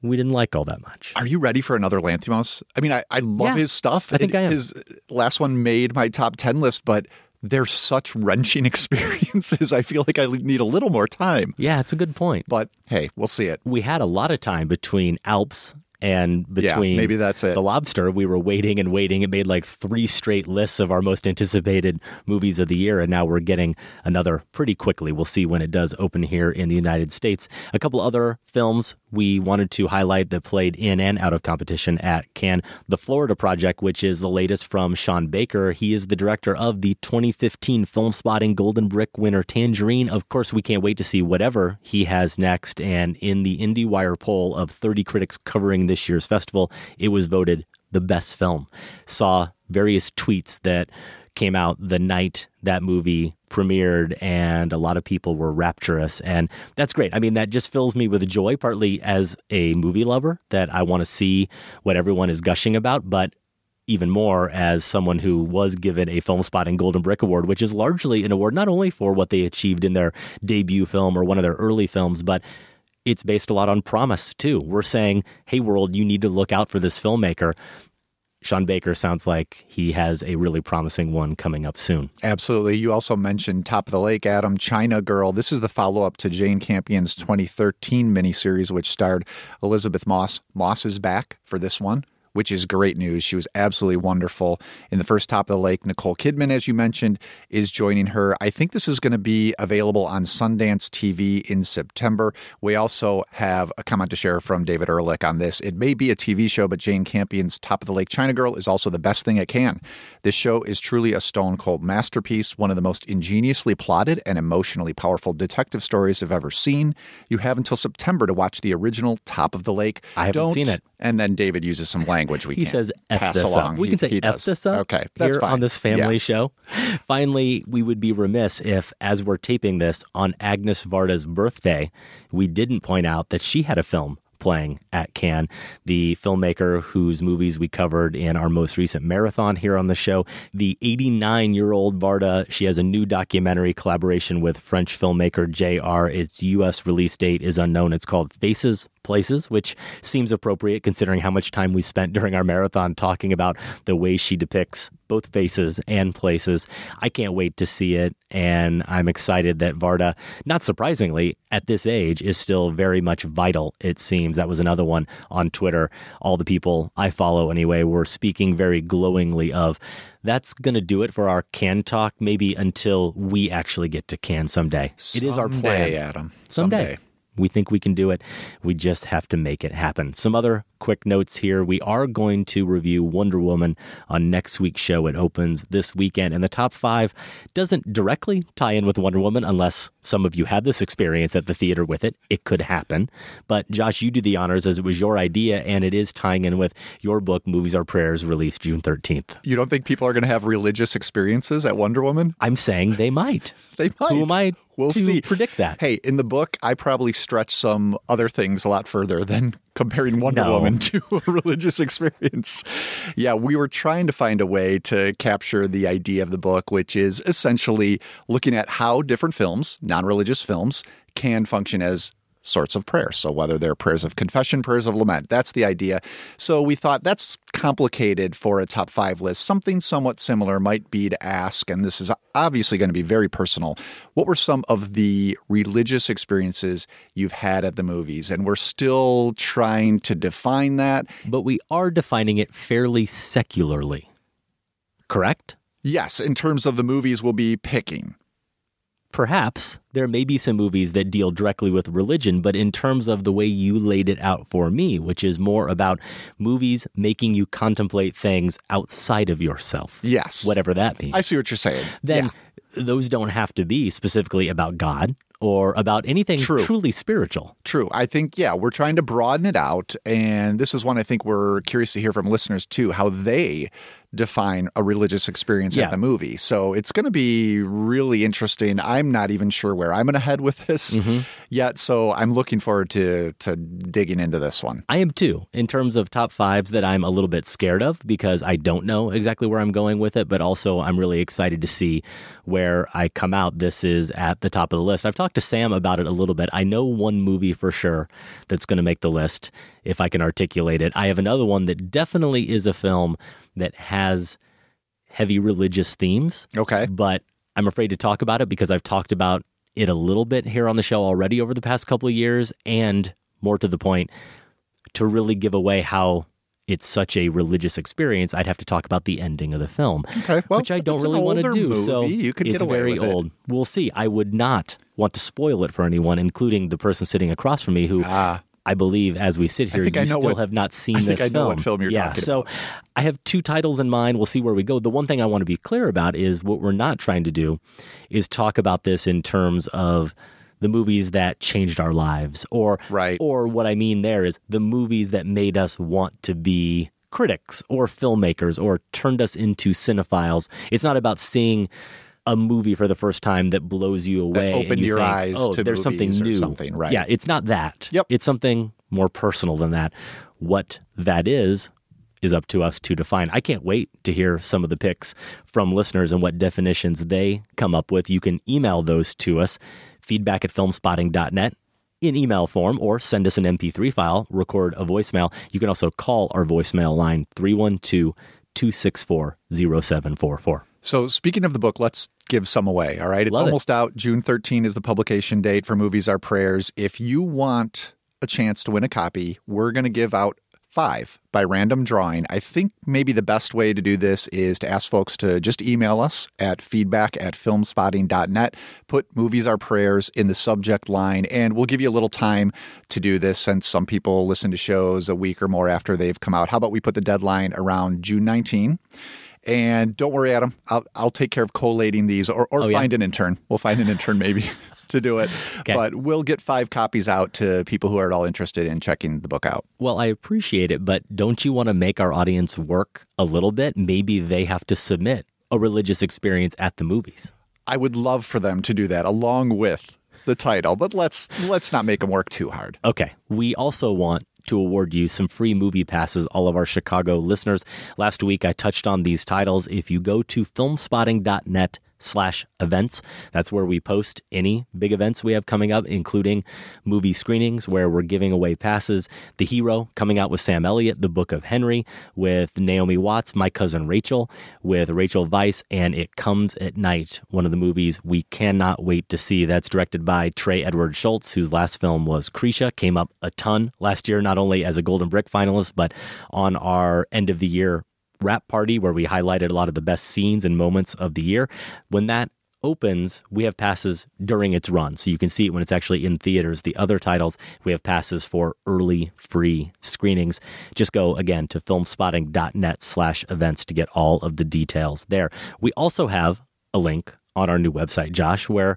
we didn't like all that much. Are you ready for another Lanthimos? I mean, I, I love Yeah, his stuff. I think I am. His last one made my top 10 list, but they're such wrenching experiences. I feel like I need a little more time. Yeah, it's a good point. But hey, we'll see it. We had a lot of time between Alps and Yeah, between maybe that's it. the lobster we were waiting and waiting it made like three straight lists of our most anticipated movies of the year and now we're getting another pretty quickly we'll see when it does open here in the united states a couple other films we wanted to highlight that played in and out of competition at cannes the florida project which is the latest from sean baker. He is the director of the 2015 film spotting golden brick winner tangerine. Of course we can't wait to see whatever he has next. And in the indiewire poll of 30 critics covering this year's festival, it was voted the best film. Saw various tweets that came out the night that movie premiered, and a lot of people were rapturous. And that's great. I mean, that just fills me with joy, partly as a movie lover, that I want to see what everyone is gushing about, but even more as someone who was given a Film Spotting Golden Brick Award, which is largely an award not only for what they achieved in their debut film or one of their early films, but it's based a lot on promise too. We're saying, hey, world, you need to look out for this filmmaker. Sean Baker sounds like he has a really promising one coming up soon. Absolutely. You also mentioned Top of the Lake, Adam, China Girl. This is the follow up to Jane Campion's 2013 miniseries, which starred Elisabeth Moss. Moss is back for this one which is great news. She was absolutely wonderful in the first top of the lake. Nicole Kidman, as you mentioned, is joining her. I think this is going to be available on Sundance TV in September. We also have a comment to share from David Ehrlich on this. It may be a TV show, but Jane Campion's Top of the Lake China Girl is also the best thing it can. This show is truly a stone cold masterpiece, one of the most ingeniously plotted and emotionally powerful detective stories I've ever seen. You have until September to watch the original Top of the Lake. I haven't Don't, seen it. And then David uses some language we he says F pass this along. up. We He- can say F does. this up Okay, that's here fine. on this family Yeah. show. Finally, we would be remiss if, as we're taping this on Agnes Varda's birthday, we didn't point out that she had a film playing at Cannes. The filmmaker whose movies we covered in our most recent marathon here on the show, the 89 year old Varda, she has a new documentary collaboration with French filmmaker JR. Its U.S. release date is unknown. It's called Faces Places, which seems appropriate considering how much time we spent during our marathon talking about the way she depicts both faces and places. I can't wait to see it, and I'm excited that Varda, not surprisingly, at this age, is still very much vital, it seems. That was another one on Twitter. All the people I follow, anyway, were speaking very glowingly of. That's going to do it for our can talk, maybe until we actually get to can someday. it is our plan. Someday, Adam. Someday. Someday. We think we can do it. We just have to make it happen. Some other quick notes here. We are going to review Wonder Woman on next week's show. It opens this weekend, and the top five doesn't directly tie in with Wonder Woman unless some of you had this experience at the theater with it. It could happen. But Josh, you do the honors as it was your idea, and it is tying in with your book, Movies Are Prayers, released June 13th. You don't think people are going to have religious experiences at Wonder Woman? I'm saying they might. They might. Who am I We'll to see. predict that? Hey, in the book, I probably stretch some other things a lot further than comparing Wonder No. Woman to a religious experience. Yeah, we were trying to find a way to capture the idea of the book, which is essentially looking at how different films, non religious films, can function as sorts of prayers. So whether they're prayers of confession, prayers of lament, that's the idea. So we thought that's complicated for a top five list. Something somewhat similar might be to ask, and this is obviously going to be very personal. What were some of the religious experiences you've had at the movies? And we're still trying to define that. But we are defining it fairly secularly. Correct? Yes, in terms of the movies we'll be picking. Perhaps there may be some movies that deal directly with religion, but in terms of the way you laid it out for me, which is more about movies making you contemplate things outside of yourself. Yes. Whatever that means. I see what you're saying. Then Yeah. those don't have to be specifically about God or about anything True. truly spiritual. True. I think, yeah, we're trying to broaden it out. And this is one I think we're curious to hear from listeners too, how they define a religious experience Yeah. at the movie. So it's going to be really interesting. I'm not even sure where I'm going to head with this Mm-hmm. yet. So I'm looking forward to, to digging into this one. I am too, in terms of top fives that I'm a little bit scared of because I don't know exactly where I'm going with it, but also I'm really excited to see where I come out. This is at the top of the list. I've talked to Sam about it a little bit. I know one movie for sure that's going to make the list if I can articulate it. I have another one that definitely is a film that has heavy religious themes. Okay. But I'm afraid to talk about it because I've talked about it a little bit here on the show already over the past couple of years. And more to the point, to really give away how it's such a religious experience, I'd have to talk about the ending of the film, Okay. Well, which I don't really want to do. so you could it's get away very with it. old. We'll see. I would not want to spoil it for anyone, including the person sitting across from me who. I believe as we sit Ah. Here, you still what- have not seen I this I know film. what film you're yeah, so I have two titles in mind. We'll see where we go. The one thing I want to be clear about is what we're not trying to do is talk about this in terms of the movies that changed our lives or right. or what I mean there is the movies that made us want to be critics or filmmakers or turned us into cinephiles. It's not about seeing a movie for the first time that blows you away. and opened you your think, eyes oh, to there's something or new. something, right. Yeah, it's not that. Yep. It's something more personal than that. What that is is up to us to define. I can't wait to hear some of the picks from listeners and what definitions they come up with. You can email those to us, feedback at filmspotting.net. in email form or send us an MP3 file, record a voicemail. You can also call our voicemail line 312 264 0744. So, speaking of the book, let's give some away. All right. It's Love it. almost out. June 13 is the publication date for Movies Are Prayers. If you want a chance to win a copy, we're going to give out five by random drawing. I think maybe the best way to do this is to ask folks to just email us at feedback at filmspotting.net. Put Movies Are Prayers in the subject line, and we'll give you a little time to do this since some people listen to shows a week or more after they've come out. How about we put the deadline around June 19? And don't worry, Adam. I'll, I'll take care of collating these or, or Oh, yeah? find an intern. We'll find an intern maybe to do it. Okay. But we'll get five copies out to people who are at all interested in checking the book out. Well, I appreciate it, but don't you want to make our audience work a little bit? Maybe they have to submit a religious experience at the movies. I would love for them to do that along with the title, but let's let's not make them work too hard. Okay. We also want to award you some free movie passes, all of our Chicago listeners. Last week, I touched on these titles. If you go to filmspotting.net slash events, that's where we post any big events we have coming up, including movie screenings where we're giving away passes. The Hero coming out with Sam Elliott, The Book of Henry with Naomi Watts, My Cousin Rachel with Rachel Weisz, and It Comes at Night, one of the movies we cannot wait to see. That's directed by Trey Edward Shults, whose last film was Krisha, came up a ton last year, not only as a Golden Brick finalist, but on our end of the year wrap party where we highlighted a lot of the best scenes and moments of the year. When that opens, we have passes during its run. So you can see it when it's actually in theaters. The other titles, we have passes for early free screenings. Just go again to filmspotting.net slash events to get all of the details there. We also have a link on our new website, Josh, where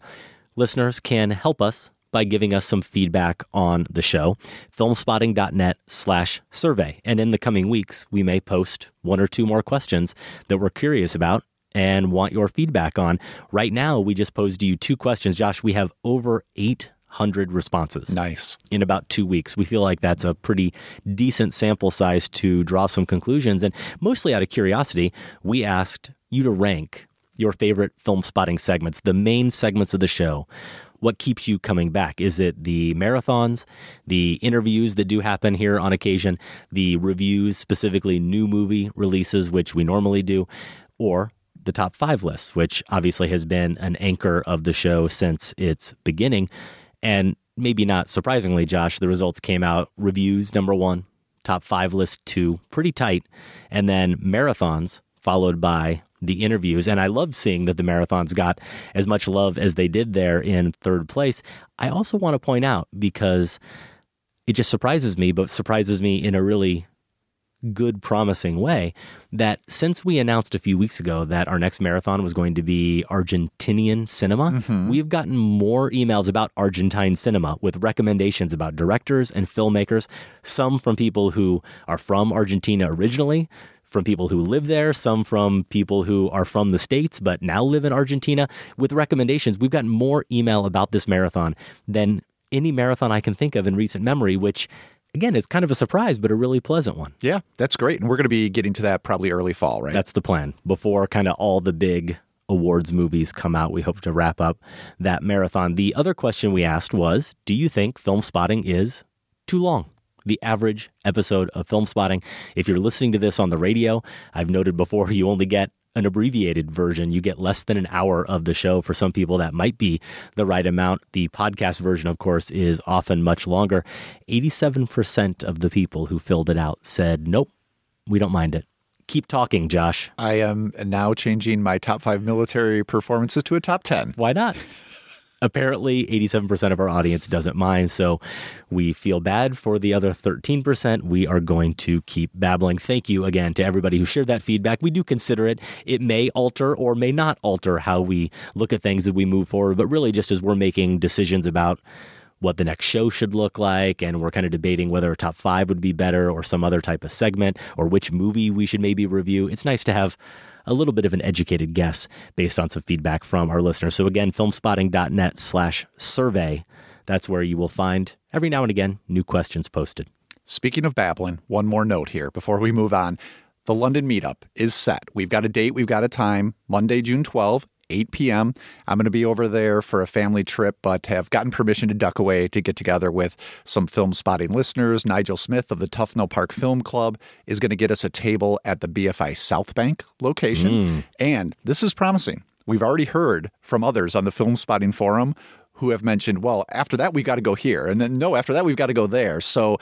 listeners can help us by giving us some feedback on the show. Filmspotting.net slash survey. And in the coming weeks, we may post one or two more questions that we're curious about and want your feedback on. Right now, we just posed you two questions. Josh, we have over 800 responses. Nice. In about two weeks. We feel like that's a pretty decent sample size to draw some conclusions. And mostly out of curiosity, we asked you to rank your favorite film spotting segments, the main segments of the show. What keeps you coming back? Is it the marathons, the interviews that do happen here on occasion, the reviews, specifically new movie releases, which we normally do, or the top five lists, which obviously has been an anchor of the show since its beginning. And maybe not surprisingly, Josh, the results came out reviews number one, top five list two, pretty tight, and then marathons followed by the interviews. And I love seeing that the marathons got as much love as they did there in third place. I also want to point out because it just surprises me, but surprises me in a really good, promising way that since we announced a few weeks ago that our next marathon was going to be Argentinian cinema, mm-hmm. we've gotten more emails about Argentine cinema with recommendations about directors and filmmakers, some from people who are from Argentina originally. From people who live there, some from people who are from the States but now live in Argentina, with recommendations. We've gotten more email about this marathon than any marathon I can think of in recent memory, which again, is kind of a surprise, but a really pleasant one. Yeah, that's great. And we're going to be getting to that probably early fall, right? That's the plan. Before kind of all the big awards movies come out, we hope to wrap up that marathon. The other question we asked was Do you think film spotting is too long? The average episode of film spotting. If you're listening to this on the radio, I've noted before you only get an abbreviated version. You get less than an hour of the show. For some people, that might be the right amount. The podcast version, of course, is often much longer. 87% of the people who filled it out said, nope, we don't mind it. Keep talking, Josh. I am now changing my top five military performances to a top 10. Why not? Apparently, 87% of our audience doesn't mind, so we feel bad for the other 13%. We are going to keep babbling. Thank you again to everybody who shared that feedback. We do consider it. It may alter or may not alter how we look at things as we move forward, but really just as we're making decisions about what the next show should look like, and we're kind of debating whether a top five would be better or some other type of segment or which movie we should maybe review. It's nice to have a little bit of an educated guess based on some feedback from our listeners. So again, filmspotting.net slash survey. That's where you will find every now and again new questions posted. Speaking of babbling, one more note here before we move on. The London meetup is set. We've got a date, we've got a time, Monday, June 12th, 8 p.m. I'm going to be over there for a family trip, but have gotten permission to duck away to get together with some film spotting listeners. Nigel Smith of the Tufnell Park Film Club is going to get us a table at the BFI South Bank location. Mm. And this is promising. We've already heard from others on the Film Spotting Forum who have mentioned, well, after that, we've got to go here. And then, no, after that, we've got to go there. So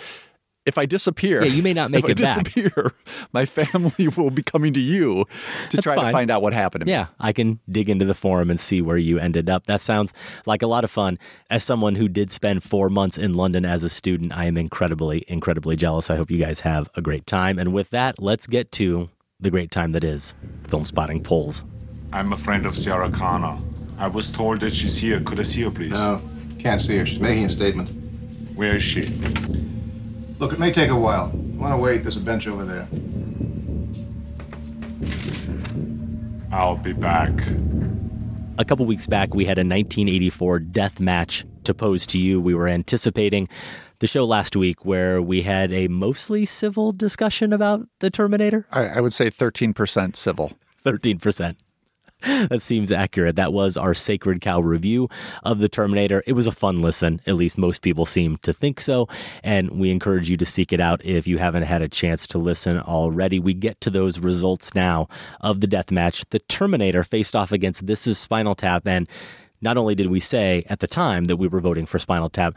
if I disappear, Yeah, you may not make if it I back. disappear, my family will be coming to you to That's try fine. to find out what happened to me. Yeah, I can dig into the forum and see where you ended up. That sounds like a lot of fun. As someone who did spend four months in London as a student, I am incredibly, incredibly jealous. I hope you guys have a great time. And with that, let's get to the great time that is film spotting polls. I'm a friend of Sarah Connor. I was told that she's here. Could I see her, please? No, can't see her. She's making a statement. Where is she? Look, it may take a while. You want to wait? There's a bench over there. I'll be back. A couple weeks back, we had a 1984 death match to pose to you. We were anticipating the show last week where we had a mostly civil discussion about the Terminator. I, I would say 13% civil. 13%. That seems accurate. That was our Sacred Cow review of The Terminator. It was a fun listen. At least most people seem to think so. And we encourage you to seek it out if you haven't had a chance to listen already. We get to those results now of the death match. The Terminator faced off against This Is Spinal Tap. And not only did we say at the time that we were voting for Spinal Tap,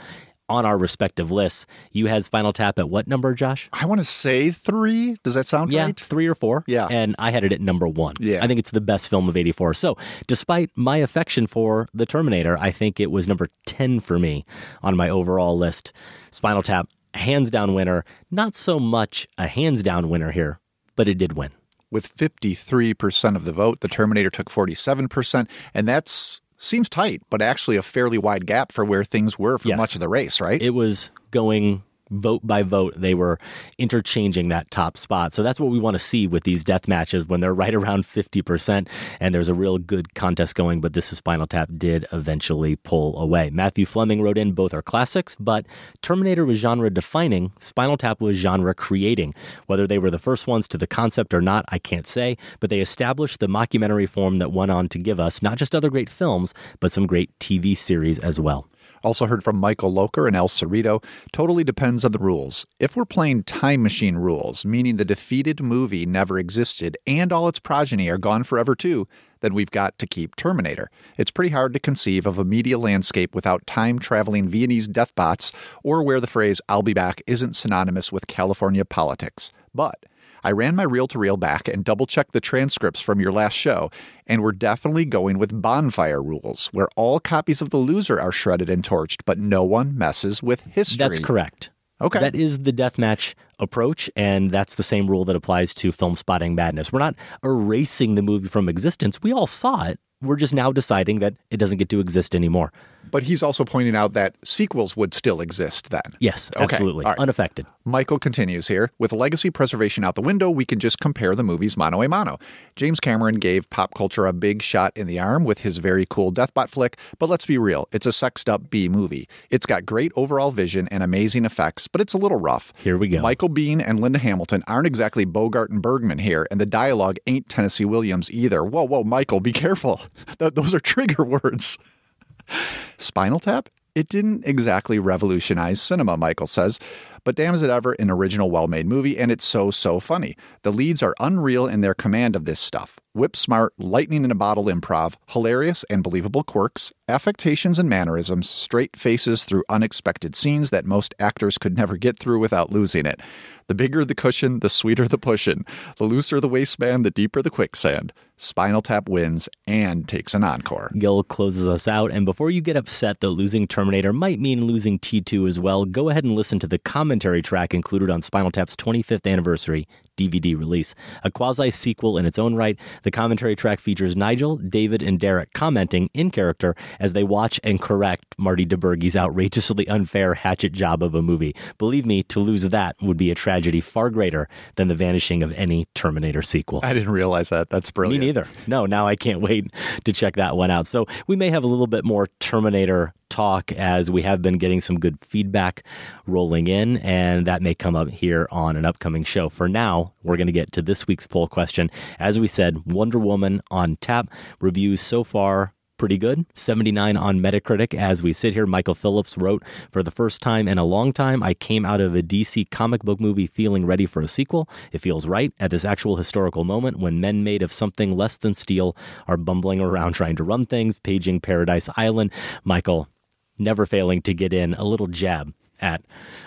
on our respective lists, you had Spinal Tap at what number, Josh? I want to say three. Does that sound yeah, right? three or four. Yeah. And I had it at number one. Yeah. I think it's the best film of 84. So, despite my affection for The Terminator, I think it was number 10 for me on my overall list. Spinal Tap, hands down winner. Not so much a hands down winner here, but it did win. With 53% of the vote, the Terminator took 47%, and that's seems tight, but actually a fairly wide gap for where things were for Yes. much of the race, right? It was going vote by vote. They were interchanging that top spot. So that's what we want to see with these death matches when they're right around 50% and there's a real good contest going. But this is Spinal Tap did eventually pull away. Matthew Fleming wrote in both are classics, but Terminator was genre defining, Spinal Tap was genre creating. Whether they were the first ones to the concept or not, I can't say, but they established the mockumentary form that went on to give us not just other great films, but some great TV series as well. Also heard from Michael Loker and El Cerrito. Totally depends on the rules. If we're playing time machine rules, meaning the defeated movie never existed and all its progeny are gone forever too, then we've got to keep Terminator. It's pretty hard to conceive of a media landscape without time traveling Viennese deathbots or where the phrase I'll be back isn't synonymous with California politics. But I ran my reel to reel back and double checked the transcripts from your last show, and we're definitely going with bonfire rules, where all copies of The Loser are shredded and torched, but no one messes with history. That's correct. Okay. That is the deathmatch approach, and that's the same rule that applies to film spotting madness. We're not erasing the movie from existence. We all saw it. We're just now deciding that it doesn't get to exist anymore. But he's also pointing out that sequels would still exist then. Yes, absolutely. right. Unaffected. Michael continues here. With legacy preservation out the window, we can just compare the movies mano a mano. James Cameron gave pop culture a big shot in the arm with his very cool Deathbot flick, but let's be real, it's a sexed up B movie. It's got great overall vision and amazing effects, but it's a little rough. Here we go. Michael Biehn and Linda Hamilton aren't exactly Bogart and Bergman here, and the dialogue ain't Tennessee Williams either. Whoa, whoa, Michael, be careful. Th- those are trigger words. Spinal Tap? It didn't exactly revolutionize cinema, Michael says, but damn is it ever an original well made movie, and it's so, so funny. The leads are unreal in their command of this stuff. Whip smart, lightning in a bottle improv, hilarious and believable quirks, affectations and mannerisms, straight faces through unexpected scenes that most actors could never get through without losing it. The bigger the cushion, the sweeter the pushin'. The looser the waistband, the deeper the quicksand. Spinal Tap wins and takes an encore. Gil closes us out. And before you get upset that losing Terminator might mean losing T2 as well, go ahead and listen to the commentary track included on Spinal Tap's 25th anniversary DVD release. A quasi sequel in its own right, the commentary track features Nigel, David, and Derek commenting in character as they watch and correct Marty DiBergi's outrageously unfair hatchet job of a movie. Believe me, to lose that would be a tragedy tragedy far greater than the vanishing of any Terminator sequel. I didn't realize that. That's brilliant. Me neither. No, now I can't wait to check that one out. So we may have a little bit more Terminator talk as we have been getting some good feedback rolling in, and that may come up here on an upcoming show. For now, we're going to get to this week's poll question. As we said, Wonder Woman on tap. Reviews so far pretty good. 79 on Metacritic. As we sit here, Michael Phillips wrote, For the first time in a long time, I came out of a DC comic book movie feeling ready for a sequel. It feels right at this actual historical moment when men made of something less than steel are bumbling around trying to run things, paging Paradise Island. Michael, never failing to get in a little jab at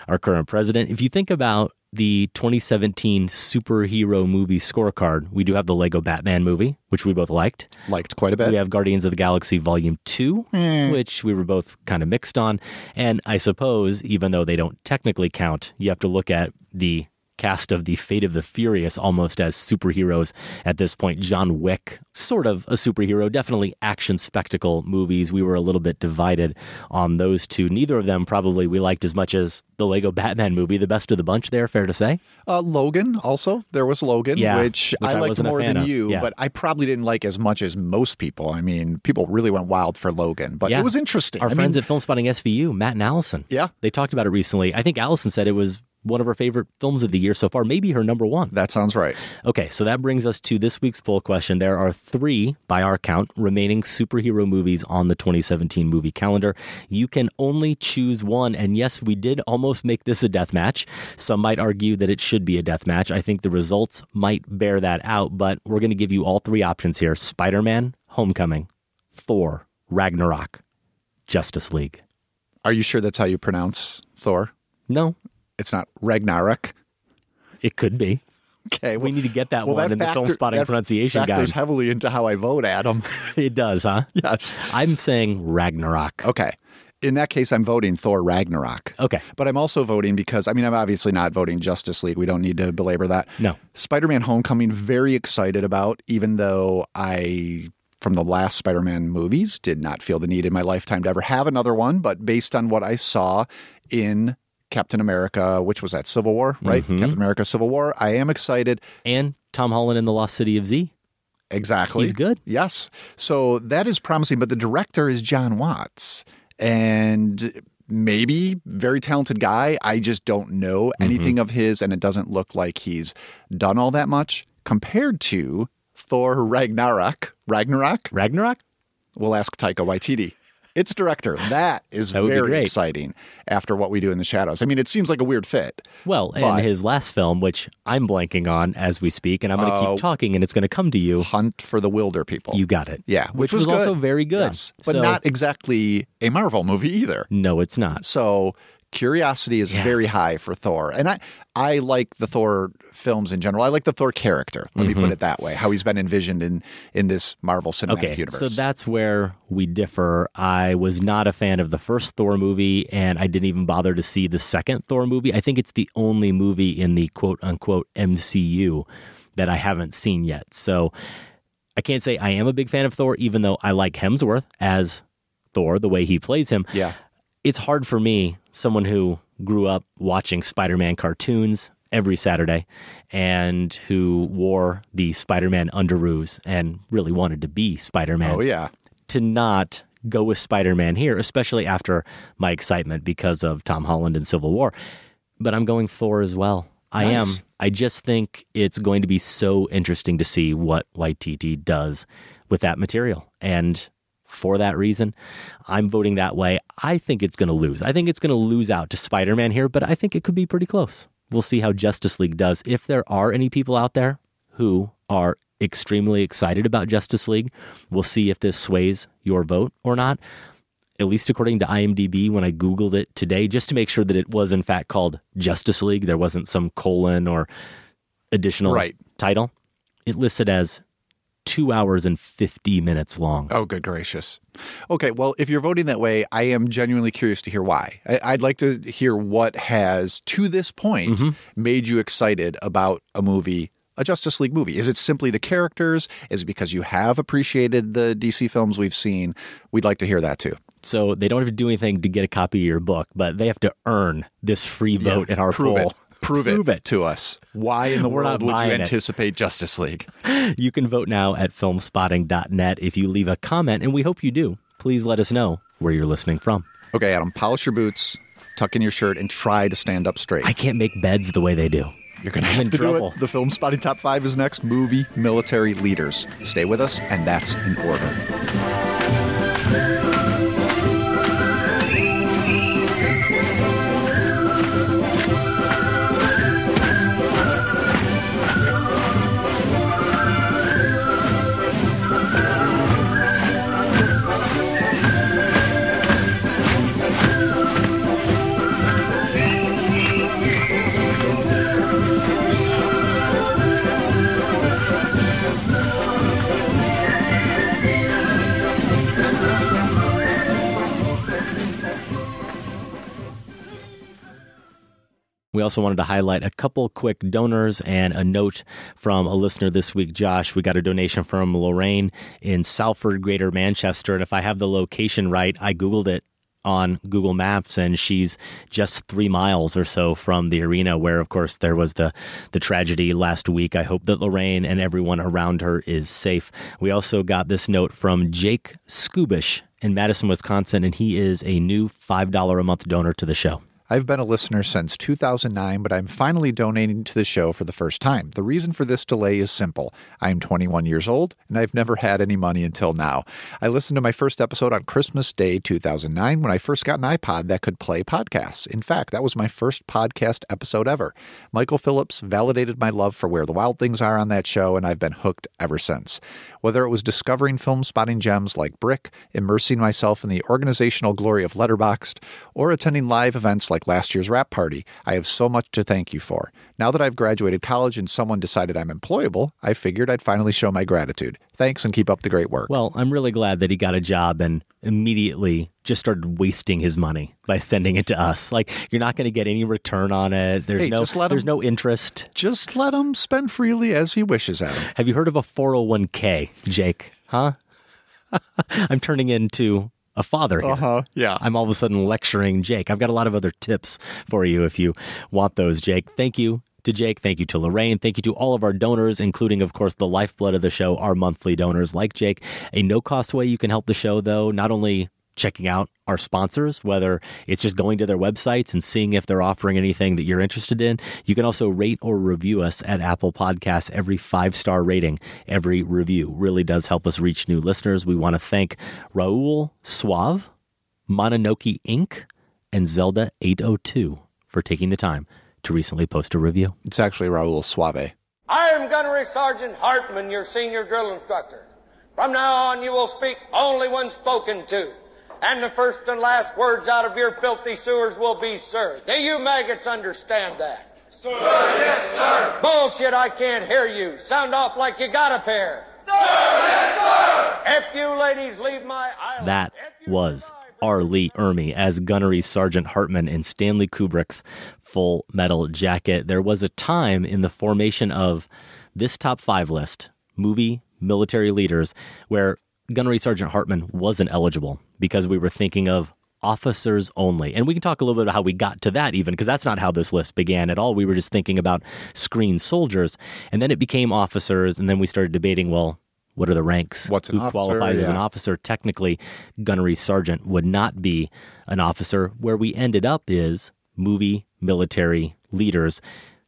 our current president. If you think about the 2017 superhero movie scorecard, we do have the Lego Batman movie, which we both liked. Liked quite a bit. We have Guardians of the Galaxy Volume 2, Eh. which we were both kind of mixed on. And I suppose, even though they don't technically count, you have to look at the cast of the Fate of the Furious almost as superheroes at this point. John Wick, sort of a superhero, definitely action spectacle movies. We were a little bit divided on those two. Neither of them probably we liked as much as the Lego Batman movie, the best of the bunch there, fair to say. Uh, Logan also. There was Logan, Yeah, which, which I liked more than of. you, Yeah. but I probably didn't like as much as most people. I mean, people really went wild for Logan, but Yeah. it was interesting. Our I friends mean, at Film Spotting SVU, Matt and Allison. Yeah. They talked about it recently. I think Allison said it was one of her favorite films of the year so far, maybe her number one. that sounds right. Okay, so that brings us to this week's poll question. There are three, by our count, remaining superhero movies on the 2017 movie calendar. You can only choose one. And yes, we did almost make this a death match. Some might argue that it should be a death match. I think the results might bear that out, but we're going to give you all three options here Spider Man, Homecoming, Thor, Ragnarok, Justice League. Are you sure that's how you pronounce Thor? No, It's not Ragnarok. it could be. Okay, We need to get that well, one that in the film spotting that pronunciation factors guide. heavily into how I vote, Adam. It does, huh? yes. I'm saying Ragnarok. Okay. In that case, I'm voting Thor Ragnarok. Okay. But I'm also voting because, I mean, I'm obviously not voting Justice League. We don't need to belabor that. No. Spider Man Homecoming, very excited about, even though I, from the last Spider Man movies, did not feel the need in my lifetime to ever have another one. But based on what I saw in Captain America, which was that Civil War, right? Mhm. Captain America Civil War, I am excited. And Tom Holland in The Lost City of Z. Exactly. He's good. Yes. So that is promising, but the director is John Watts. And maybe very talented guy. I just don't know Mm-hmm. anything of his, and it doesn't look like he's done all that much compared to Thor Ragnarok. Ragnarok? Ragnarok? We'll ask Taika Waititi. Its director. That is That very exciting after what we do in the shadows. I mean, it seems like a weird fit. Well, and his last film, which I'm blanking on as we speak, and I'm going to Oh. keep talking, and it's going to come to you. Hunt for the Wilder People. You got it. Yeah, which, which was, was also very good. Yes, but So- not exactly a Marvel movie either. No, it's not. So curiosity is very high for Thor, and I I like the Thor films in general. I like the Thor character. Let me put it that way. How he's been envisioned in in this Marvel Cinematic Mm-hmm. Okay, Universe. so that's where we differ. I was not a fan of the first Thor movie, and I didn't even bother to see the second Thor movie. I think it's the only movie in the quote unquote MCU that I haven't seen yet. So I can't say I am a big fan of Thor, even though I like Hemsworth as Thor, the way he plays him. Yeah. It's hard for me, someone who grew up watching Spider Man cartoons every Saturday and who wore the Spider Man underoos and really wanted to be Spider Man oh yeah, to not go with Spider Man here, especially after my excitement because of Tom Holland and Civil War. But I'm going Thor as well. I Nice. am. I just think it's going to be so interesting to see what Waititi does with that material. And for that reason, I'm voting that way. I think it's going to lose. I think it's going to lose out to Spider Man here, but I think it could be pretty close. We'll see how Justice League does. If there are any people out there who are extremely excited about Justice League, we'll see if this sways your vote or not. At least according to IMDb, when I Googled it today, just to make sure that it was in fact called Justice League, there wasn't some colon or additional Right. title. It listed as two hours and 50 minutes long. Oh, good gracious. Okay, well, if you're voting that way, I am genuinely curious to hear why. I- I'd like to hear what has, to this point, Mm-hmm. made you excited about a movie, a Justice League movie. Is it simply the characters? Is it because you have appreciated the DC films we've seen? We'd like to hear that too. So they don't have to do anything to get a copy of your book, but they have to earn this free vote in our poll. it. Prove, Prove it, it. to us. Why in the We're world would you buying it. anticipate Justice League? You can vote now at filmspotting.net if you leave a comment, and we hope you do. Please let us know where you're listening from. Okay, Adam, polish your boots, tuck in your shirt, and try to stand up straight. I can't make beds the way they do. You're going to have in to trouble. do it. The Film Spotting Top 5 is next. Movie, military leaders. Stay with us, and that's in order. We also wanted to highlight a couple quick donors and a note from a listener this week, Josh. We got a donation from Lorraine in Salford, Greater Manchester. And if I have the location right, I Googled it on Google Maps, and she's just three miles or so from the arena where, of course, there was the, the tragedy last week. I hope that Lorraine and everyone around her is safe. We also got this note from Jake Skubish in Madison, Wisconsin, and he is a new $5 a month donor to the show. I've been a listener since 2009, but I'm finally donating to the show for the first time. The reason for this delay is simple. I'm 21 years old, and I've never had any money until now. I listened to my first episode on Christmas Day 2009 when I first got an iPod that could play podcasts. In fact, that was my first podcast episode ever. Michael Phillips validated my love for Where the Wild Things Are on that show, and I've been hooked ever since. Whether it was discovering film spotting gems like Brick, immersing myself in the organizational glory of Letterboxd, or attending live events like last year's wrap party, I have so much to thank you for. Now that I've graduated college and someone decided I'm employable, I figured I'd finally show my gratitude. Thanks and keep up the great work. Well, I'm really glad that he got a job and immediately just started wasting his money by sending it to us. Like you're not going to get any return on it. There's Hey, no there's him- no interest. Just let him spend freely as he wishes, Adam. Have you heard of a 401k, Jake? Huh? I'm turning into a father here. Uh-huh, yeah. I'm all of a sudden lecturing Jake. I've got a lot of other tips for you if you want those, Jake. Thank you to Jake. Thank you to Lorraine. Thank you to all of our donors, including, of course, the lifeblood of the show, our monthly donors like Jake. A no cost way you can help the show, though, not only checking out our sponsors, whether it's just going to their websites and seeing if they're offering anything that you're interested in. You can also rate or review us at Apple Podcasts. Every five star rating, every review really does help us reach new listeners. We want to thank Raul Suave, Mononoke Inc., and Zelda 802 for taking the time to recently post a review. It's actually Raul Suave. I am Gunnery Sergeant Hartman, your senior drill instructor. From now on, you will speak only when spoken to. And the first and last words out of your filthy sewers will be, sir. Do you maggots understand that? Sir, yes, sir. Bullshit, I can't hear you. Sound off like you got a pair. Sir, yes, sir. If you ladies leave my island. That was R. Lee Ermey as Gunnery Sergeant Hartman in Stanley Kubrick's Full Metal Jacket. There was a time in the formation of this top five list, movie military leaders, where Gunnery Sergeant Hartman wasn't eligible because we were thinking of officers only. And we can talk a little bit about how we got to that even because that's not how this list began at all. We were just thinking about screen soldiers and then it became officers and then we started debating, well, what are the ranks? What's Who officer? qualifies as an officer? Technically, gunnery sergeant would not be an officer. Where we ended up is movie military leaders.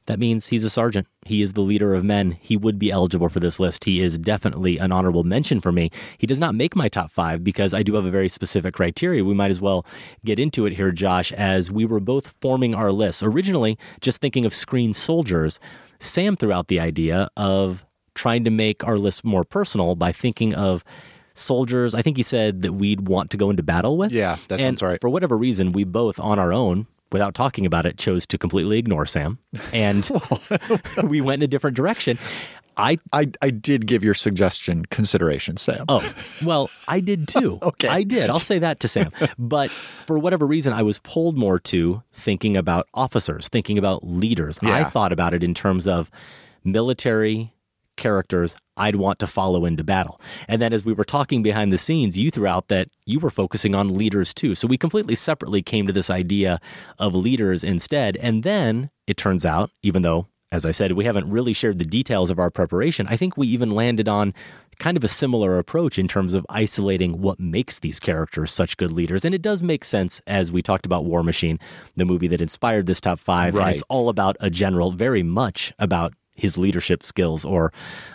That means he's a sergeant. He is the leader of men. He would be eligible for this list. He is definitely an honorable mention for me. He does not make my top five because I do have a very specific criteria. We might as well get into it here, Josh, as we were both forming our lists. Originally, just thinking of screen soldiers, Sam threw out the idea of trying to make our list more personal by thinking of soldiers. I think he said that we'd want to go into battle with. Yeah, that and sounds right. For whatever reason, we both on our own, without talking about it, chose to completely ignore Sam, and we went in a different direction. I, I I did give your suggestion consideration, Sam. Oh, well, I did too. Okay. I did. I'll say that to Sam. But for whatever reason, I was pulled more to thinking about officers, thinking about leaders. I thought about it in terms of military characters I'd want to follow into battle. And then as we were talking behind the scenes, you threw out that you were focusing on leaders too. So we completely separately came to this idea of leaders instead. And then it turns out, even though as I said, we haven't really shared the details of our preparation. I think we even landed on kind of a similar approach in terms of isolating what makes these characters such good leaders. And it does make sense as we talked about War Machine, the movie that inspired this top five. Right. And it's all about a general, very much about his leadership skills or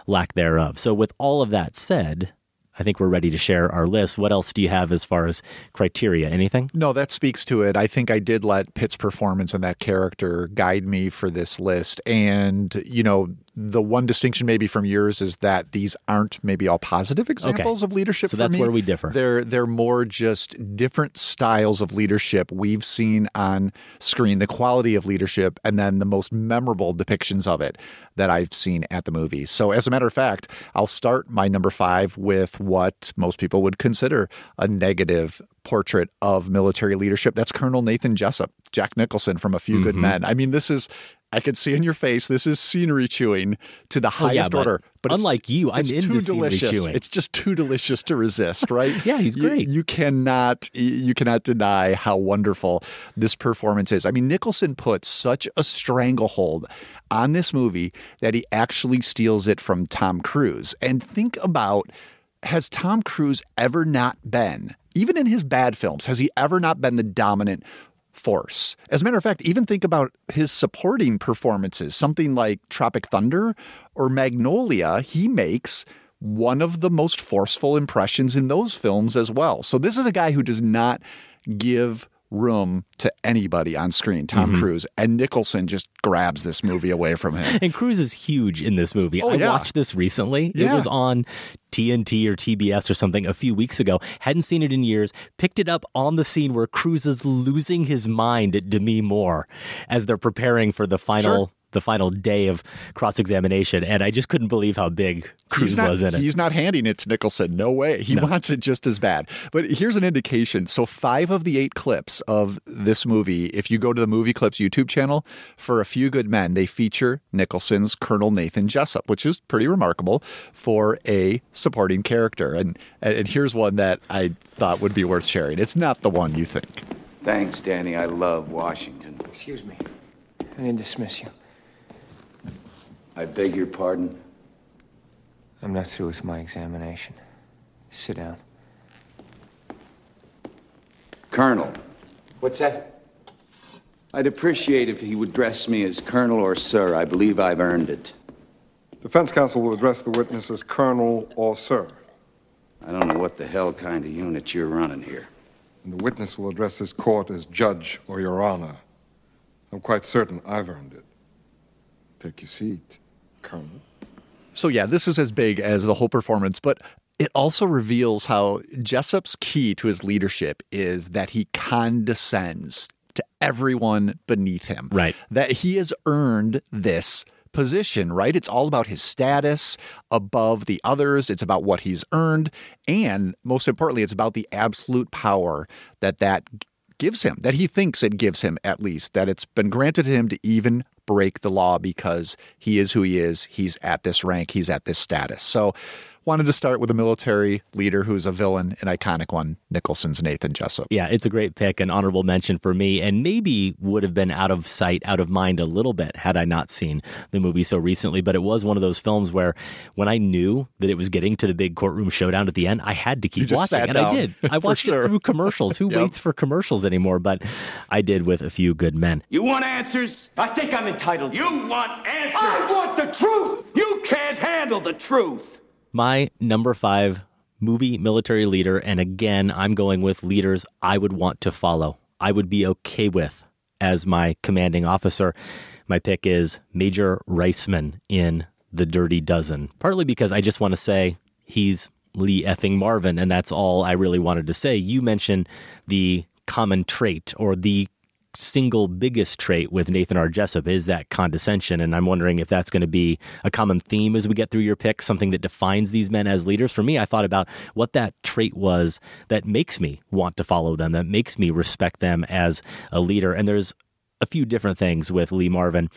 lack thereof. So, with all of that said, I think we're ready to share our list. What else do you have as far as criteria? Anything? No, that speaks to it. I think I did let Pitt's performance and that character guide me for this list. And, you know, the one distinction maybe from yours is that these aren't maybe all positive examples Okay. of leadership. So that's me. where we differ. They're they're more just different styles of leadership we've seen on screen, the quality of leadership, and then the most memorable depictions of it that I've seen at the movies. So as a matter of fact, I'll start my number five with what most people would consider a negative portrait of military leadership. That's Colonel Nathan Jessup, Jack Nicholson from A Few Good Mhm. Men. I mean, this is I can see in your face. This is scenery chewing to the Oh, yeah, highest but order. But unlike you, I'm too scenery delicious. chewing. It's just too delicious to resist, right? Yeah, he's great. You, cannot you cannot deny how wonderful this performance is. I mean, Nicholson puts such a stranglehold on this movie that he actually steals it from Tom Cruise. And think about has Tom Cruise ever not been, even in his bad films, has he ever not been the dominant force. As a matter of fact, even think about his supporting performances, something like Tropic Thunder or Magnolia, he makes one of the most forceful impressions in those films as well. So this is a guy who does not give room to anybody on screen, Tom Mhm. Cruise, and Nicholson just grabs this movie away from him. And Cruise is huge in this movie. Oh, I yeah. watched this recently. It was on TNT or TBS or something a few weeks ago. Hadn't seen it in years. Picked it up on the scene where Cruise is losing his mind at Demi Moore as they're preparing for the final. Sure. The final day of cross examination, and I just couldn't believe how big Cruise he's not, was in it. He's not handing it to Nicholson. No way. He No. wants it just as bad. But here's an indication. So, five of the eight clips of this movie, if you go to the Movie Clips YouTube channel, for A Few Good Men, they feature Nicholson's Colonel Nathan Jessup, which is pretty remarkable for a supporting character. And, and here's one that I thought would be worth sharing. It's not the one you think. Thanks, Danny. I love Washington. Excuse me. I didn't dismiss you. I beg your pardon. I'm not through with my examination. Sit down. Colonel, What's that? I'd appreciate if he would address me as Colonel or Sir. I believe I've earned it. Defense counsel will address the witness as Colonel or Sir, I don't know what the hell kind of unit you're running here. and the witness will address this court as Judge or Your Honor. I'm quite certain I've earned it. Take your seat, Colonel. So yeah, this is as big as the whole performance, but it also reveals how Jessup's key to his leadership is that he condescends to everyone beneath him. Right. That he has earned this position, right? It's all about his status above the others. It's about what he's earned. And most importantly, it's about the absolute power that that gives him, that he thinks it gives him at least, that it's been granted to him to even break the law because he is who he is. He's at this rank, he's at this status. So, wanted to start with a military leader who's a villain, an iconic one, Nicholson's Nathan Jessup. Yeah, it's a great pick, an honorable mention for me, and maybe would have been out of sight, out of mind a little bit had I not seen the movie so recently. But it was one of those films where when I knew that it was getting to the big courtroom showdown at the end, I had to keep You just watching. sat And I did. I watched sure. it through commercials. Who Yep. waits for commercials anymore? But I did with a few good men. You want answers? I think I'm entitled. You want answers? I want the truth! You can't handle the truth. My number five movie military leader, and again, I'm going with leaders I would want to follow. I would be okay with as my commanding officer. My pick is Major Reisman in The Dirty Dozen, partly because I just want to say he's Lee effing Marvin, and that's all I really wanted to say. You mentioned the common trait or the single biggest trait with Nathan R. Jessup is that condescension. And I'm wondering if that's going to be a common theme as we get through your pick, something that defines these men as leaders. For me, I thought about what that trait was that makes me want to follow them, that makes me respect them as a leader. And there's a few different things with Lee Marvin.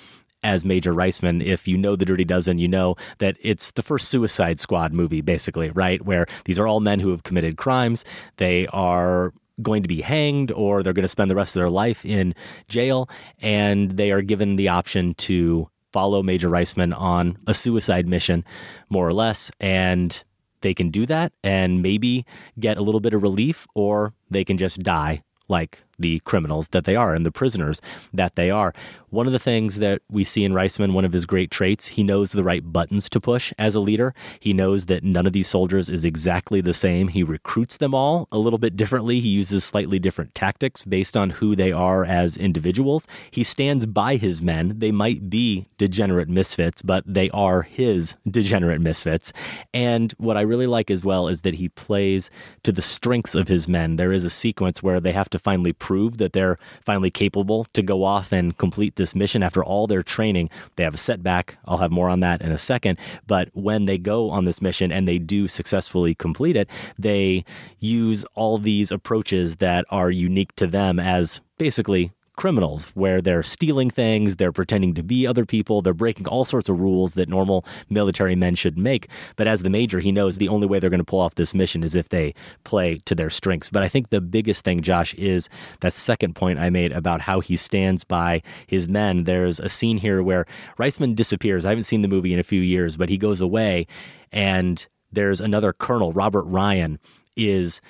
as Major Reisman. If you know the Dirty Dozen, you know that it's the first Suicide Squad movie, basically, right? Where these are all men who have committed crimes. They are going to be hanged or they're going to spend the rest of their life in jail, and they are given the option to follow Major Reisman on a suicide mission, more or less. And they can do that and maybe get a little bit of relief, or they can just die like the criminals that they are and the prisoners that they are. One of the things that we see in Reisman, one of his great traits, he knows the right buttons to push as a leader. He knows that none of these soldiers is exactly the same. He recruits them all a little bit differently. He uses slightly different tactics based on who they are as individuals. He stands by his men. They might be degenerate misfits, but they are his degenerate misfits. And what I really like as well is that he plays to the strengths of his men. There is a sequence where they have to finally prove that they're finally capable to go off and complete this mission after all their training. They have a setback. I'll have more on that in a second. But when they go on this mission and they do successfully complete it, they use all these approaches that are unique to them as basically criminals where they're stealing things, they're pretending to be other people, they're breaking all sorts of rules that normal military men should make. But as the major, he knows the only way they're going to pull off this mission is if they play to their strengths. But I think the biggest thing, Josh, is that second point I made about how he stands by his men. There's a scene here where Reisman disappears. I haven't seen the movie in a few years, but he goes away and there's another colonel, Robert Ryan, is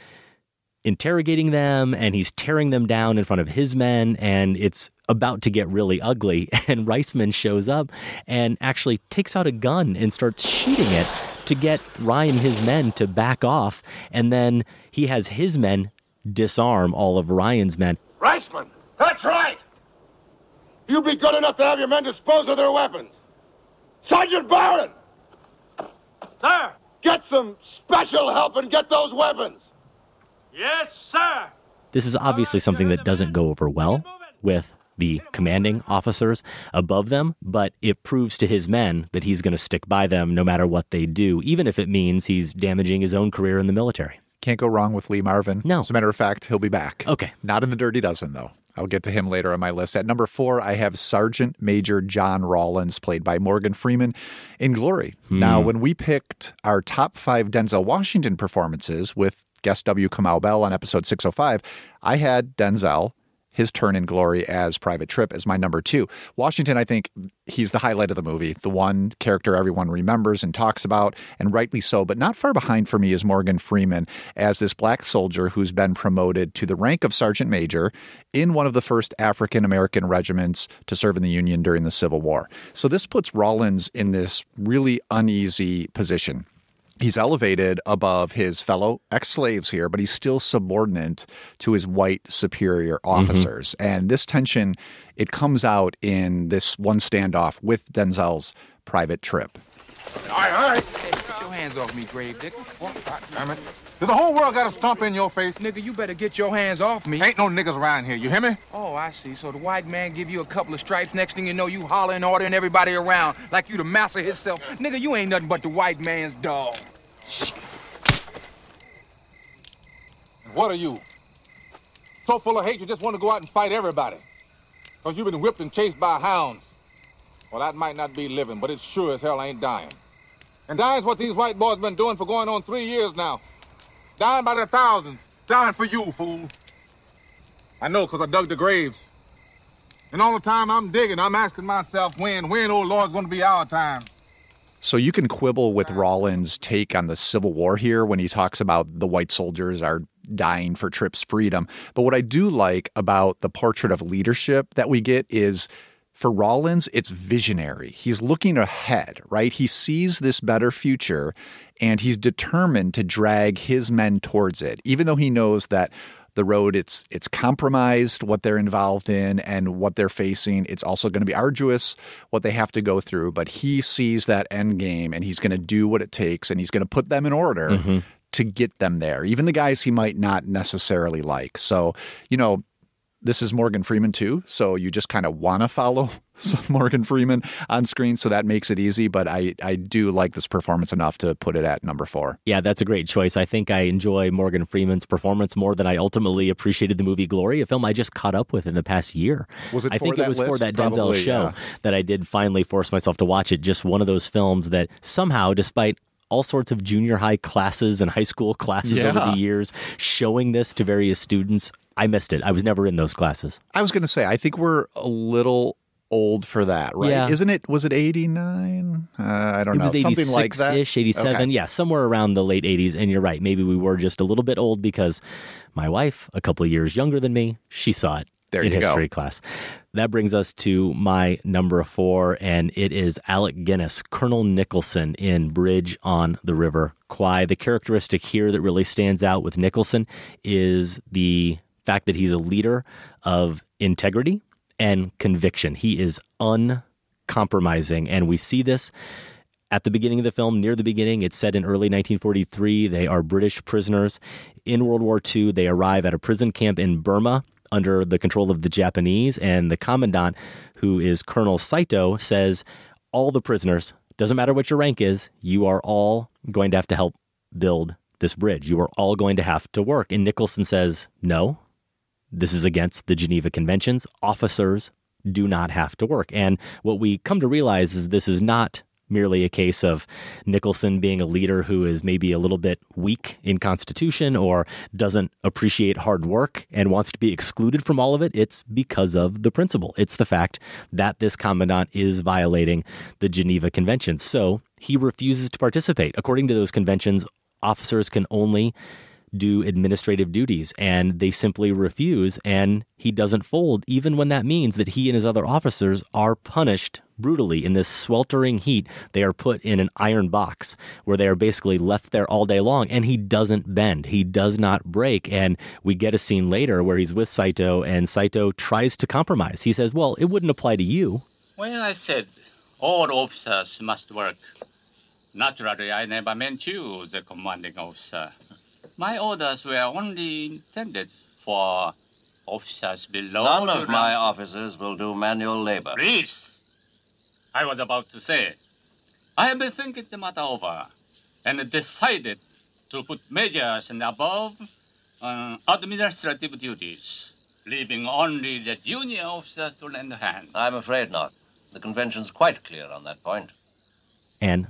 interrogating them and he's tearing them down in front of his men and it's about to get really ugly and Reisman shows up and actually takes out a gun and starts shooting it to get Ryan and his men to back off and then he has his men disarm all of Ryan's men. Reisman, that's right. You'd be good enough to have your men dispose of their weapons. Sergeant Barron! Sir! Get some special help and get those weapons! Yes, sir. This is obviously something that doesn't go over well with the commanding officers above them, but it proves to his men that he's going to stick by them no matter what they do, even if it means he's damaging his own career in the military. Can't go wrong with Lee Marvin. No. As a matter of fact, he'll be back. Okay. Not in the Dirty Dozen, though. I'll get to him later on my list. At number four, I have Sergeant Major John Rawlins, played by Morgan Freeman in Glory. Hmm. Now, when we picked our top five Denzel Washington performances with guest W. Kamau Bell on episode 605, I had Denzel, his turn in glory as Private Trip, as my number two. Washington, I think he's the highlight of the movie, the one character everyone remembers and talks about, and rightly so. But not far behind for me is Morgan Freeman as this black soldier who's been promoted to the rank of Sergeant Major in one of the first African American regiments to serve in the Union during the Civil War. So this puts Rawlins in this really uneasy position he's elevated above his fellow ex-slaves here but he's still subordinate to his white superior mm-hmm. officers. And this tension it comes out in this one standoff with denzel's private trip. All right, all right. Get your hands off me, grave digger. Oh, God damn it. Does the whole world got to stomp in your face? Nigga, you better get your hands off me. Ain't no niggas around here, you hear me? Oh, I see. So the white man give you a couple of stripes. Next thing you know, you hollering, ordering everybody around like you the master himself. Nigga, you ain't nothing but the white man's dog. And what are you? So full of hate you just want to go out and fight everybody. Because you've been whipped and chased by hounds. Well, that might not be living, but it sure as hell ain't dying. And dying's what these white boys been doing for going on three years now. Dying by the thousands. Dying for you, fool. I know, because I dug the graves. And all the time I'm digging, I'm asking myself when, when, oh Lord's going to be our time. So you can quibble with Rawlins' take on the Civil War here when he talks about the white soldiers are dying for Trip's freedom. But what I do like about the portrait of leadership that we get is for Rawlins, it's visionary. He's looking ahead, right? He sees this better future and he's determined to drag his men towards it, even though he knows that the road it's it's compromised what they're involved in and what they're facing it's also going to be arduous what they have to go through but he sees that end game and he's going to do what it takes and he's going to put them in order Mm-hmm. to get them there even the guys he might not necessarily like so you know this is Morgan Freeman too, so you just kind of want to follow some Morgan Freeman on screen, so that makes it easy. But I I do like this performance enough to put it at number four. Yeah, that's a great choice. I think I enjoy Morgan Freeman's performance more than I ultimately appreciated the movie Glory, a film I just caught up with in the past year. Was it I think it was for that Denzel Probably, show yeah. that I did finally force myself to watch it. Just one of those films that somehow, despite all sorts of junior high classes and high school classes over the years showing this to various students, I missed it. I was never in those classes. I was going to say, I think we're a little old for that, right? Yeah. Isn't it? Was it eighty nine? Uh, I don't it know, was something like that. ish, 87. Okay. Yeah, somewhere around the late 80s. And you're right. Maybe we were just a little bit old because my wife, a couple of years younger than me, she saw it There in you go. history class. That brings us to my number four, and it is Alec Guinness, Colonel Nicholson in Bridge on the River Kwai. The characteristic here that really stands out with Nicholson is the fact that he's a leader of integrity and conviction. He is uncompromising, and we see this at the beginning of the film, near the beginning, it's set in early 1943. They are British prisoners in World War II. They arrive at a prison camp in Burma under the control of the Japanese, and the commandant, who is Colonel Saito, says, All the prisoners, doesn't matter what your rank is, you are all going to have to help build this bridge. You are all going to have to work. And Nicholson says, No, this is against the Geneva Conventions. Officers do not have to work. And what we come to realize is this is not merely a case of Nicholson being a leader who is maybe a little bit weak in constitution or doesn't appreciate hard work and wants to be excluded from all of it. It's because of the principle. It's the fact that this commandant is violating the Geneva Conventions. So he refuses to participate. According to those conventions, officers can only do administrative duties and they simply refuse and he doesn't fold even when that means that he and his other officers are punished brutally in this sweltering heat they are put in an iron box where they are basically left there all day long and he doesn't bend he does not break and we get a scene later where he's with Saito and Saito tries to compromise he says well it wouldn't apply to you When I said all officers must work, naturally I never meant you, the commanding officer. My orders were only intended for officers below. None the of my officers will do manual labor. Please! I was about to say, I have been thinking the matter over and decided to put majors and above on administrative duties, leaving only the junior officers to lend a hand. I'm afraid not. The convention's quite clear on that point. and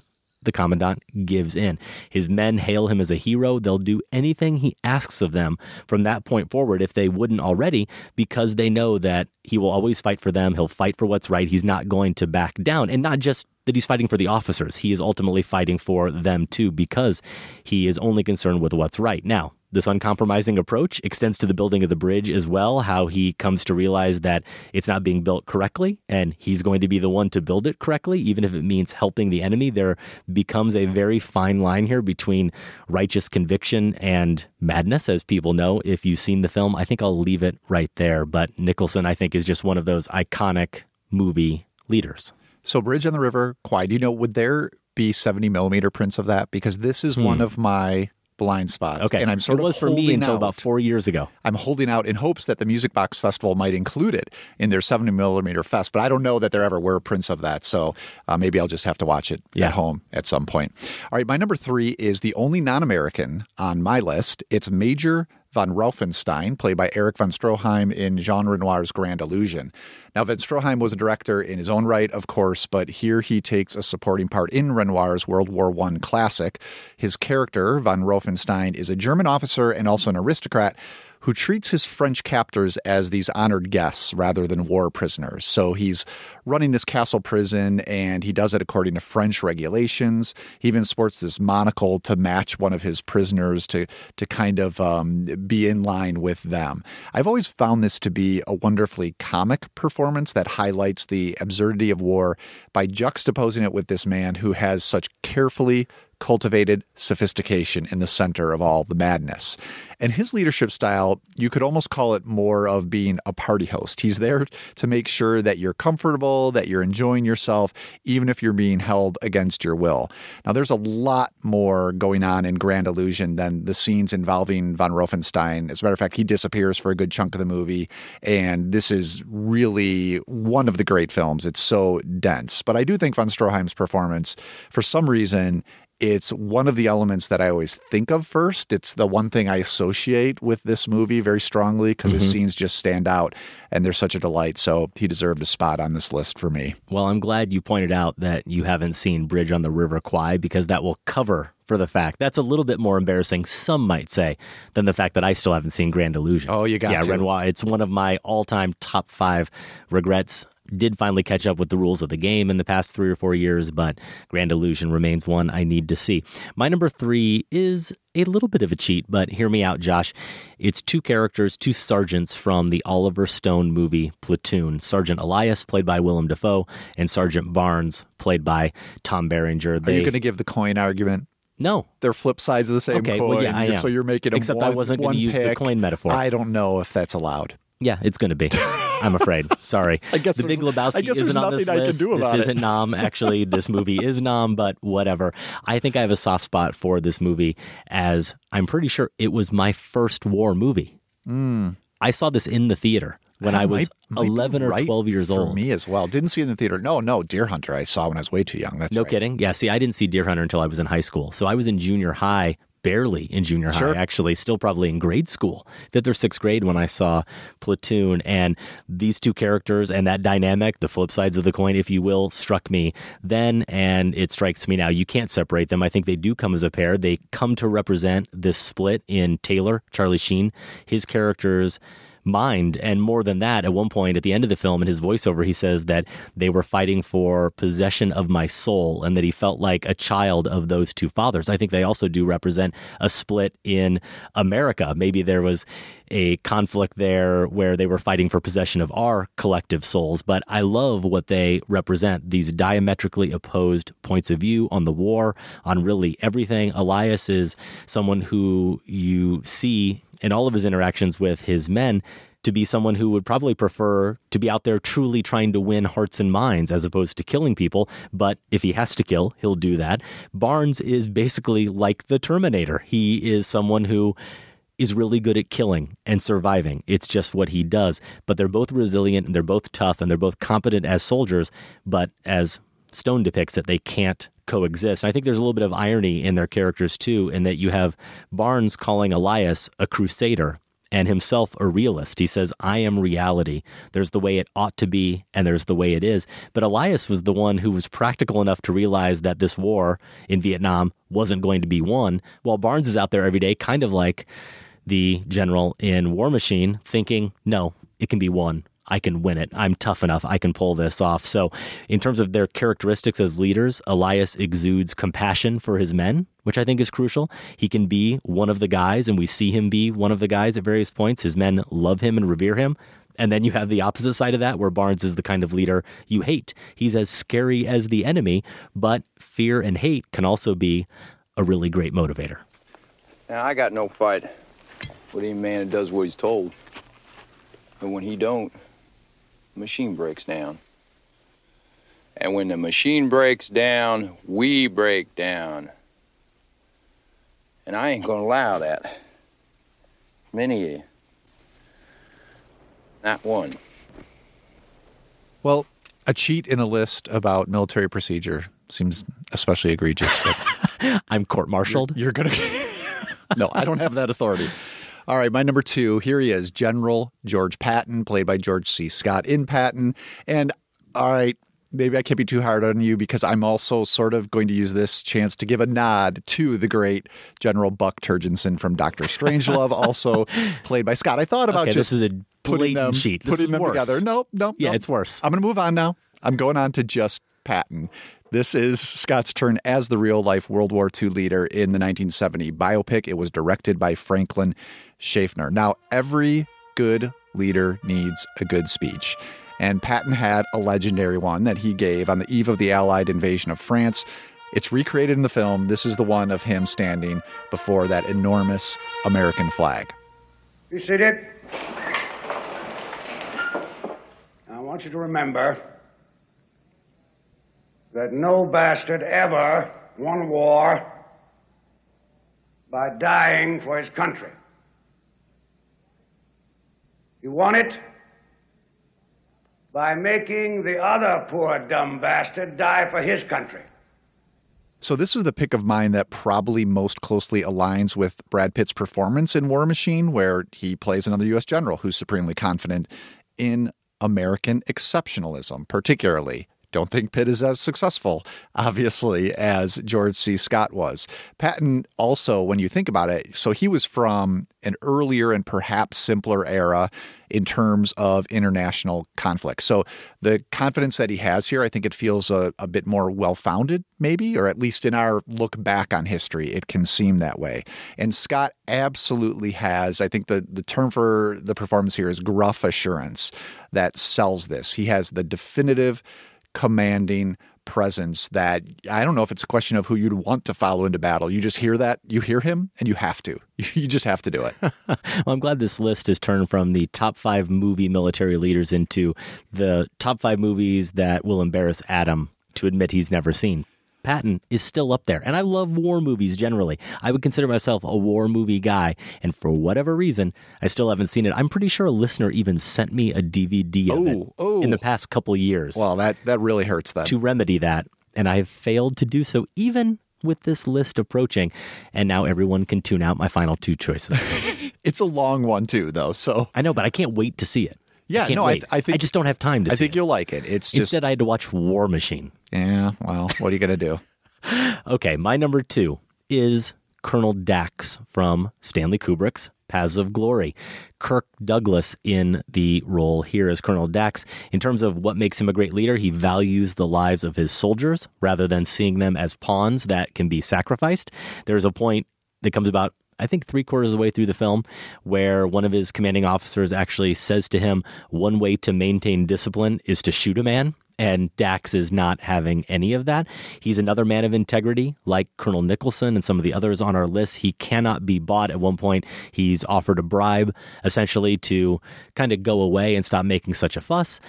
the commandant gives in. His men hail him as a hero. They'll do anything he asks of them from that point forward if they wouldn't already, because they know that he will always fight for them. He'll fight for what's right. He's not going to back down. And not just that he's fighting for the officers, he is ultimately fighting for them too, because he is only concerned with what's right. Now, this uncompromising approach extends to the building of the bridge as well, how he comes to realize that it's not being built correctly and he's going to be the one to build it correctly, even if it means helping the enemy. There becomes a very fine line here between righteous conviction and madness, as people know. If you've seen the film, I think I'll leave it right there. But Nicholson, I think, is just one of those iconic movie leaders. So, Bridge on the River, Kwai, do you know, would there be 70 millimeter prints of that? Because this is one Hmm. of my blind spots. Okay. And I'm sort it of was for me until out. about four years ago. I'm holding out in hopes that the Music Box Festival might include it in their 70 millimeter fest, but I don't know that there ever were prints of that. So uh, maybe I'll just have to watch it Yeah. at home at some point. All right, my number three is the only non American on my list. It's Major von Rauffenstein, played by Erich von Stroheim in Jean Renoir's Grand Illusion. Now, von Stroheim was a director in his own right, of course, but here he takes a supporting part in Renoir's World War I classic. His character, von Rauffenstein, is a German officer and also an aristocrat who treats his French captors as these honored guests rather than war prisoners. So he's running this castle prison and he does it according to French regulations. He even sports this monocle to match one of his prisoners to, to kind of um, be in line with them. I've always found this to be a wonderfully comic performance that highlights the absurdity of war by juxtaposing it with this man who has such carefully cultivated sophistication in the center of all the madness. And his leadership style, you could almost call it more of being a party host. He's there to make sure that you're comfortable, that you're enjoying yourself, even if you're being held against your will. Now, there's a lot more going on in Grand Illusion than the scenes involving von Rauffenstein. As a matter of fact, he disappears for a good chunk of the movie. And this is really one of the great films. It's so dense. But I do think von Stroheim's performance, for some reason, it's one of the elements that I always think of first. It's the one thing I associate with this movie very strongly because his Mhm. scenes just stand out and they're such a delight. So he deserved a spot on this list for me. Well, I'm glad you pointed out that you haven't seen Bridge on the River Kwai because that will cover for the fact that's a little bit more embarrassing, some might say, than the fact that I still haven't seen Grand Illusion. Oh, you got it. yeah, to. Renoir. It's one of my all-time top five regrets. Did finally catch up with the rules of the game in the past three or four years, but Grand Illusion remains one I need to see. My number three is a little bit of a cheat, but hear me out, Josh. It's two characters, two sergeants from the Oliver Stone movie Platoon. Sergeant Elias, played by Willem Dafoe, and Sergeant Barnes, played by Tom Berenger. Are you going to give the coin argument? No, they're flip sides of the same Okay, coin. well, yeah, I am. So you're making a Except I wasn't gonna one use the coin metaphor. I don't know if that's allowed. Yeah, it's going to be. I'm afraid. Sorry. I guess the Big Lebowski I guess isn't on this I list. do about this it. isn't nom. Actually, this movie is nom, but whatever. I think I have a soft spot for this movie, as I'm pretty sure it was my first war movie. Mm. I saw this in the theater when That I was might- might 11 or right 12 years for old. me as well. Didn't see it in the theater. No, no, Deer Hunter. I saw when I was way too young. That's no right. kidding. Yeah, see, I didn't see Deer Hunter until I was in high school. So I was in junior high, barely in junior high, Sure. actually, still probably in grade school, fifth or sixth grade when I saw Platoon. And these two characters and that dynamic, the flip sides of the coin, if you will, struck me then and it strikes me now. You can't separate them. I think they do come as a pair. They come to represent this split in Taylor, Charlie Sheen. His characters mind. And more than that, at one point at the end of the film, in his voiceover, he says that they were fighting for possession of my soul and that he felt like a child of those two fathers. I think they also do represent a split in America. Maybe there was a conflict there where they were fighting for possession of our collective souls. But I love what they represent these diametrically opposed points of view on the war, on really everything. Elias is someone who you see in all of his interactions with his men to be someone who would probably prefer to be out there truly trying to win hearts and minds as opposed to killing people. But if he has to kill, he'll do that. Barnes is basically like the Terminator. He is someone who is really good at killing and surviving. It's just what he does. But they're both resilient and they're both tough and they're both competent as soldiers. But as Stone depicts that they can't coexist. And I think there's a little bit of irony in their characters too, in that you have Barnes calling Elias a crusader and himself a realist. He says, I am reality. There's the way it ought to be, and there's the way it is. But Elias was the one who was practical enough to realize that this war in Vietnam wasn't going to be won, while Barnes is out there every day, kind of like the general in War Machine, thinking, no, it can be won. I can win it. I'm tough enough. I can pull this off. So, in terms of their characteristics as leaders, Elias exudes compassion for his men, which I think is crucial. He can be one of the guys, and we see him be one of the guys at various points. His men love him and revere him. And then you have the opposite side of that, where Barnes is the kind of leader you hate. He's as scary as the enemy, but fear and hate can also be a really great motivator. Now, I got no fight with any man that does what he's told. But when he don't, machine breaks down. And when the machine breaks down, we break down. And I ain't gonna allow that. Many of you. Not one. Well, a cheat in a list about military procedure seems especially egregious. But I'm court-martialed. You're, you're gonna. no, I don't have that authority. All right, my number two. Here he is, General George Patton, played by George C. Scott in Patton. And all right, maybe I can't be too hard on you because I'm also sort of going to use this chance to give a nod to the great General Buck Turgidson from Doctor Strangelove, also played by Scott. I thought about Okay, just this is a putting them, cheat. This putting them worse. together. Nope, nope. Yeah, nope. it's worse. I'm going to move on now. I'm going on to just Patton. This is Scott's turn as the real life World War II leader in the 1970 biopic. It was directed by Franklin Schaffner. Now, every good leader needs a good speech. And Patton had a legendary one that he gave on the eve of the Allied invasion of France It's recreated in the film. This is the one of him standing before that enormous American flag. Be seated. I want you to remember that no bastard ever won war by dying for his country. He won it by making the other poor dumb bastard die for his country. So this is the pick of mine that probably most closely aligns with Brad Pitt's performance in War Machine, where he plays another U.S. general who's supremely confident in American exceptionalism, particularly don't think Pitt is as successful, obviously, as George C. Scott was. Patton also, when you think about it, so he was from an earlier and perhaps simpler era in terms of international conflict. So the confidence that he has here, I think it feels a, a bit more well founded, maybe, or at least in our look back on history, it can seem that way. And Scott absolutely has, I think the, the term for the performance here is gruff assurance that sells this. He has the definitive commanding presence that I don't know if it's a question of who you'd want to follow into battle. You just hear that, you hear him, and you have to. You just have to do it. well, I'm glad this list has turned from the top five movie military leaders into the top five movies that will embarrass Adam to admit he's never seen. Patton is still up there. And I love war movies generally. I would consider myself a war movie guy. And for whatever reason, I still haven't seen it. I'm pretty sure a listener even sent me a DVD of it oh. in the past couple years. Well, that, that really hurts then. To remedy that. And I've failed to do so even with this list approaching. And now everyone can tune out my final two choices. it's a long one, too, though. So I know, but I can't wait to see it. Yeah, I no, I, wait. I think I just don't have time to. I think it. you'll like it. It's just instead I had to watch War Machine. Yeah, well, what are you gonna do? okay, my number two is Colonel Dax from Stanley Kubrick's Paths of Glory. Kirk Douglas in the role here as Colonel Dax. In terms of what makes him a great leader, he values the lives of his soldiers rather than seeing them as pawns that can be sacrificed. There's a point that comes about I think three quarters of the way through the film, where one of his commanding officers actually says to him, One way to maintain discipline is to shoot a man. And Dax is not having any of that. He's another man of integrity, like Colonel Nicholson and some of the others on our list. He cannot be bought. At one point, he's offered a bribe, essentially, to kind of go away and stop making such a fuss.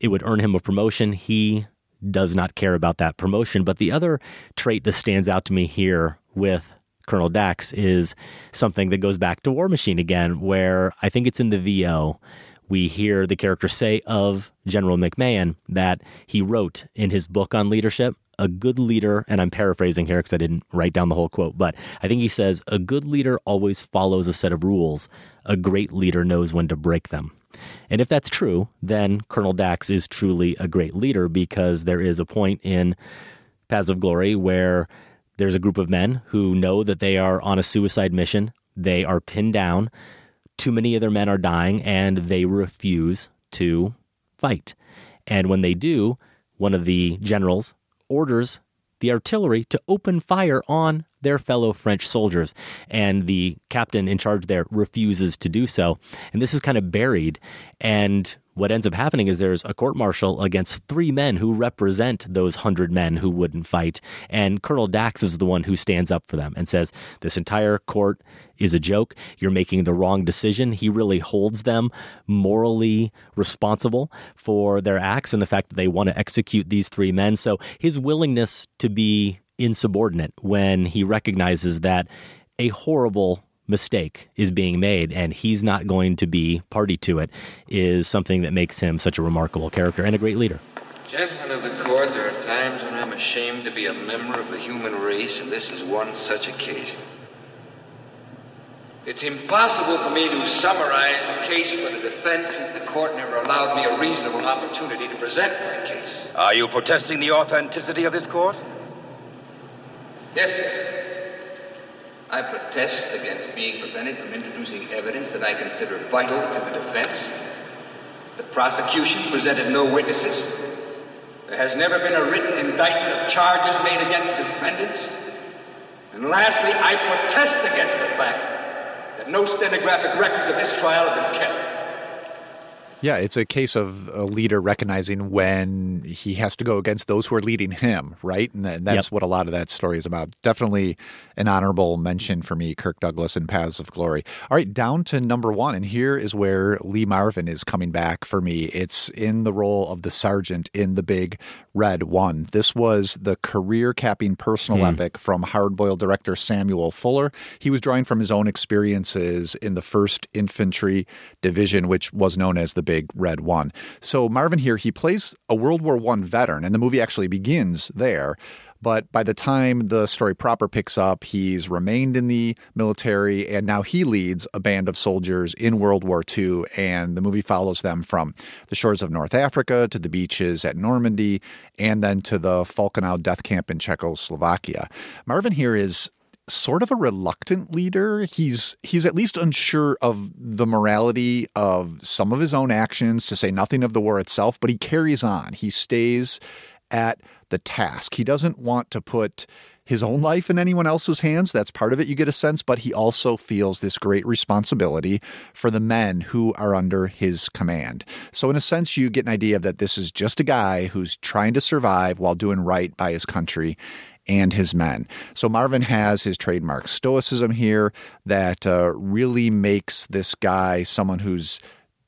It would earn him a promotion. He does not care about that promotion. But the other trait that stands out to me here with Colonel Dax is something that goes back to War Machine again, where I think it's in the VO. We hear the character say of General McMahon that he wrote in his book on leadership a good leader, and I'm paraphrasing here because I didn't write down the whole quote, but I think he says, a good leader always follows a set of rules. A great leader knows when to break them. And if that's true, then Colonel Dax is truly a great leader because there is a point in Paths of Glory where there's a group of men who know that they are on a suicide mission. They are pinned down. Too many of their men are dying, and they refuse to fight. And when they do, one of the generals orders the artillery to open fire on their fellow French soldiers. And the captain in charge there refuses to do so. And this is kind of buried. And what ends up happening is there's a court martial against three men who represent those hundred men who wouldn't fight. And Colonel Dax is the one who stands up for them and says, This entire court is a joke. You're making the wrong decision. He really holds them morally responsible for their acts and the fact that they want to execute these three men. So his willingness to be insubordinate when he recognizes that a horrible mistake is being made and he's not going to be party to it is something that makes him such a remarkable character and a great leader. Gentlemen of the court, there are times when I'm ashamed to be a member of the human race, and this is one such occasion. It's impossible for me to summarize the case for the defense since the court never allowed me a reasonable opportunity to present my case. Are you protesting the authenticity of this court? Yes, sir. I protest against being prevented from introducing evidence that I consider vital to the defense. The prosecution presented no witnesses. There has never been a written indictment of charges made against defendants. And lastly, I protest against the fact that no stenographic records of this trial have been kept. Yeah, it's a case of a leader recognizing when he has to go against those who are leading him, right? And that's yep. what a lot of that story is about. Definitely an honorable mention for me, Kirk Douglas in Paths of Glory. All right, down to number one. And here is where Lee Marvin is coming back for me. It's in the role of the sergeant in The Big Red One. This was the career capping personal mm. epic from hard boiled director Samuel Fuller. He was drawing from his own experiences in the 1st Infantry Division, which was known as the Big Red One. So Marvin here, he plays a World War I veteran, and the movie actually begins there. But by the time the story proper picks up, he's remained in the military and now he leads a band of soldiers in World War II. And the movie follows them from the shores of North Africa to the beaches at Normandy and then to the Falkenau death camp in Czechoslovakia. Marvin here is sort of a reluctant leader. He's he's at least unsure of the morality of some of his own actions, to say nothing of the war itself, but he carries on. He stays at the task. He doesn't want to put his own life in anyone else's hands. That's part of it, you get a sense, but he also feels this great responsibility for the men who are under his command. So, in a sense, you get an idea that this is just a guy who's trying to survive while doing right by his country and his men. So Marvin has his trademark stoicism here that uh, really makes this guy someone who's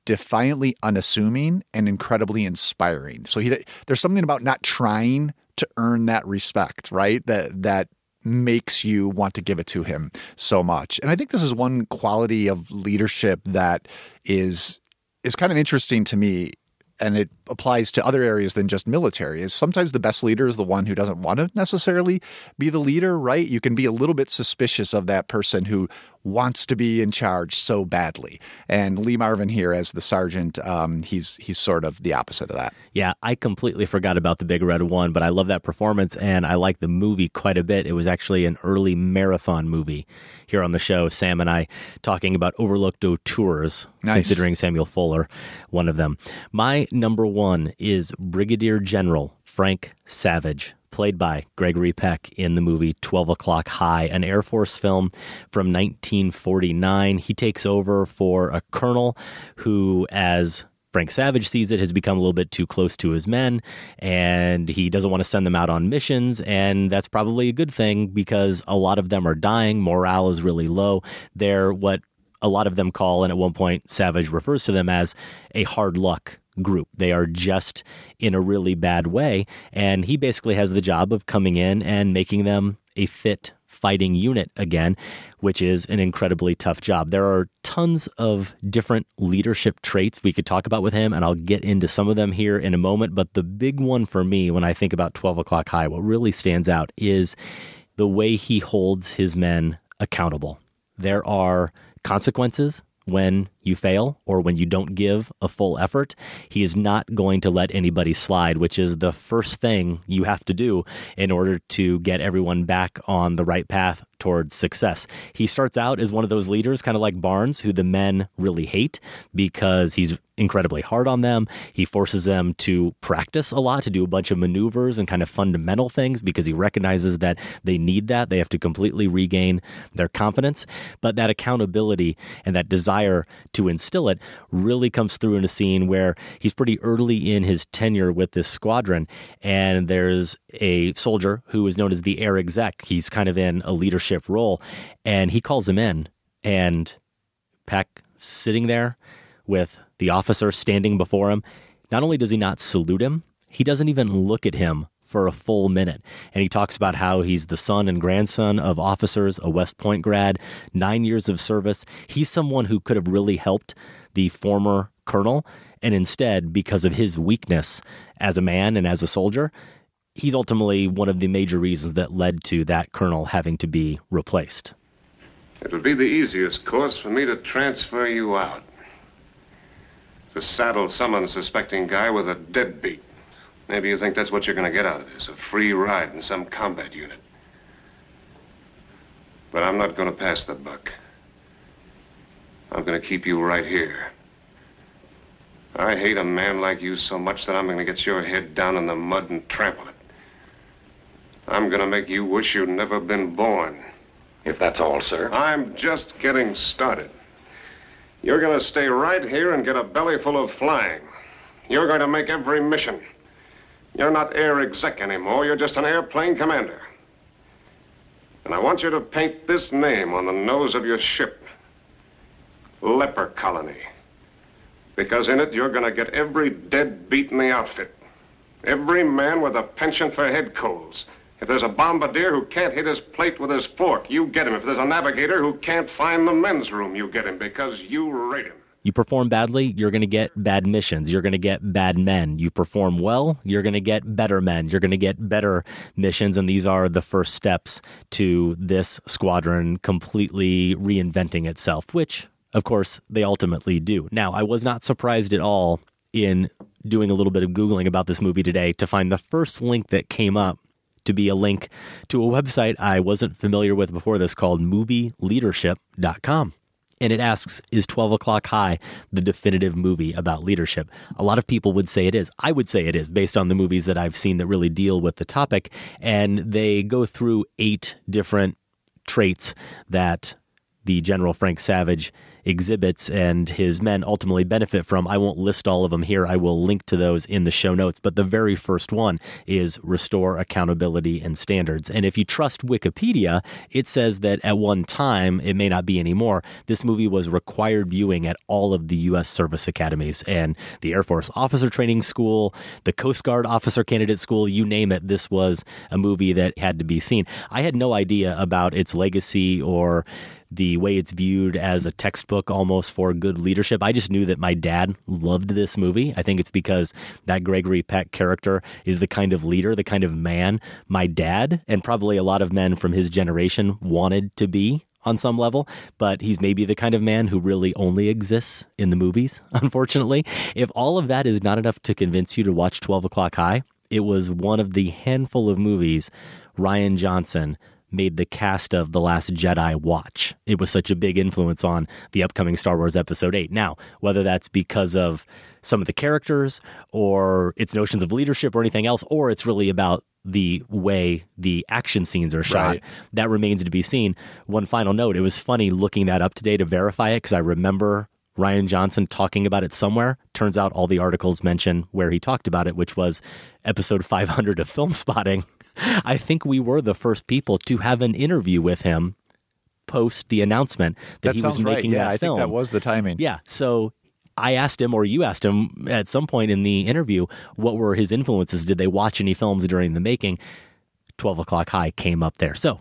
defiantly unassuming and incredibly inspiring. So he there's something about not trying to earn that respect, right? That that makes you want to give it to him so much. And I think this is one quality of leadership that is is kind of interesting to me and it applies to other areas than just military is sometimes the best leader is the one who doesn't want to necessarily be the leader right? You can be a little bit suspicious of that person who wants to be in charge so badly. And lee marvin here as the sergeant um, he's he's sort of the opposite of that. Yeah i completely forgot about the big red one but i love that performance and i like the movie quite a bit. It was actually an early marathon movie here on the show sam and i talking about overlooked auteurs nice. considering samuel fuller one of them. My number one is Brigadier General Frank Savage, played by Gregory Peck in the movie 12 O'Clock High, an Air Force film from 1949. He takes over for a colonel who, as Frank Savage sees it, has become a little bit too close to his men, and he doesn't want to send them out on missions. And that's probably a good thing because a lot of them are dying. Morale is really low. They're what a lot of them call, and at one point, Savage refers to them as a hard luck group. They are just in a really bad way. And he basically has the job of coming in and making them a fit fighting unit again, which is an incredibly tough job. There are tons of different leadership traits we could talk about with him, and I'll get into some of them here in a moment. But the big one for me when I think about 12 o'clock high, what really stands out is the way he holds his men accountable. There are consequences when you fail or when you don't give a full effort, he is not going to let anybody slide, which is the first thing you have to do in order to get everyone back on the right path towards success. He starts out as one of those leaders, kind of like Barnes, who the men really hate because he's incredibly hard on them. He forces them to practice a lot, to do a bunch of maneuvers and kind of fundamental things because he recognizes that they need that. They have to completely regain their confidence. But that accountability and that desire to instill it really comes through in a scene where he's pretty early in his tenure with this squadron. And there's a soldier who is known as the air exec. He's kind of in a leadership role. And he calls him in, and Peck sitting there with the officer standing before him. Not only does he not salute him, he doesn't even look at him for a full minute. And he talks about how he's the son and grandson of officers, a West Point grad, nine years of service. He's someone who could have really helped the former colonel. And instead, because of his weakness as a man and as a soldier, he's ultimately one of the major reasons that led to that colonel having to be replaced. It would be the easiest course for me to transfer you out to saddle some unsuspecting guy with a deadbeat. Maybe you think that's what you're going to get out of this, a free ride in some combat unit. But I'm not going to pass the buck. I'm going to keep you right here. I hate a man like you so much that I'm going to get your head down in the mud and trample it. I'm going to make you wish you'd never been born. If that's all, sir. I'm just getting started. You're going to stay right here and get a belly full of flying. You're going to make every mission. You're not air exec anymore. You're just an airplane commander. And I want you to paint this name on the nose of your ship. Leper Colony. Because in it, you're going to get every deadbeat in the outfit. Every man with a penchant for head colds. If there's a bombardier who can't hit his plate with his fork, you get him. If there's a navigator who can't find the men's room, you get him because you rate him. You perform badly, you're going to get bad missions. You're going to get bad men. You perform well, you're going to get better men. You're going to get better missions. And these are the first steps to this squadron completely reinventing itself, which, of course, they ultimately do. Now, I was not surprised at all in doing a little bit of Googling about this movie today to find the first link that came up to be a link to a website I wasn't familiar with before this called movieleadership.com. And it asks, is 12 O'Clock High the definitive movie about leadership? A lot of people would say it is. I would say it is based on the movies that I've seen that really deal with the topic. And they go through eight different traits that the General Frank Savage exhibits and his men ultimately benefit from. I won't list all of them here. I will link to those in the show notes. But the very first one is restore accountability and standards. And if you trust Wikipedia, it says that at one time, it may not be anymore, this movie was required viewing at all of the U.S. service academies and the Air Force Officer Training School, the Coast Guard Officer Candidate School, you name it. This was a movie that had to be seen. I had no idea about its legacy or the way it's viewed as a textbook almost for good leadership. I just knew that my dad loved this movie. I think it's because that Gregory Peck character is the kind of leader, the kind of man my dad and probably a lot of men from his generation wanted to be on some level, but he's maybe the kind of man who really only exists in the movies, unfortunately. If all of that is not enough to convince you to watch 12 O'Clock High, it was one of the handful of movies Rian Johnson made the cast of The Last Jedi watch. It was such a big influence on the upcoming Star Wars Episode 8. Now, whether that's because of some of the characters or its notions of leadership or anything else, or it's really about the way the action scenes are shot, Right. that remains to be seen. One final note it was funny looking that up today to verify it because I remember Rian Johnson talking about it somewhere. Turns out all the articles mention where he talked about it, which was episode 500 of Film Spotting. I think we were the first people to have an interview with him post the announcement that, That he was sounds right. making Yeah, that I think film. that was the timing. Yeah. So I asked him, or you asked him at some point in the interview, what were his influences? Did they watch any films during the making? 12 o'clock high came up there. So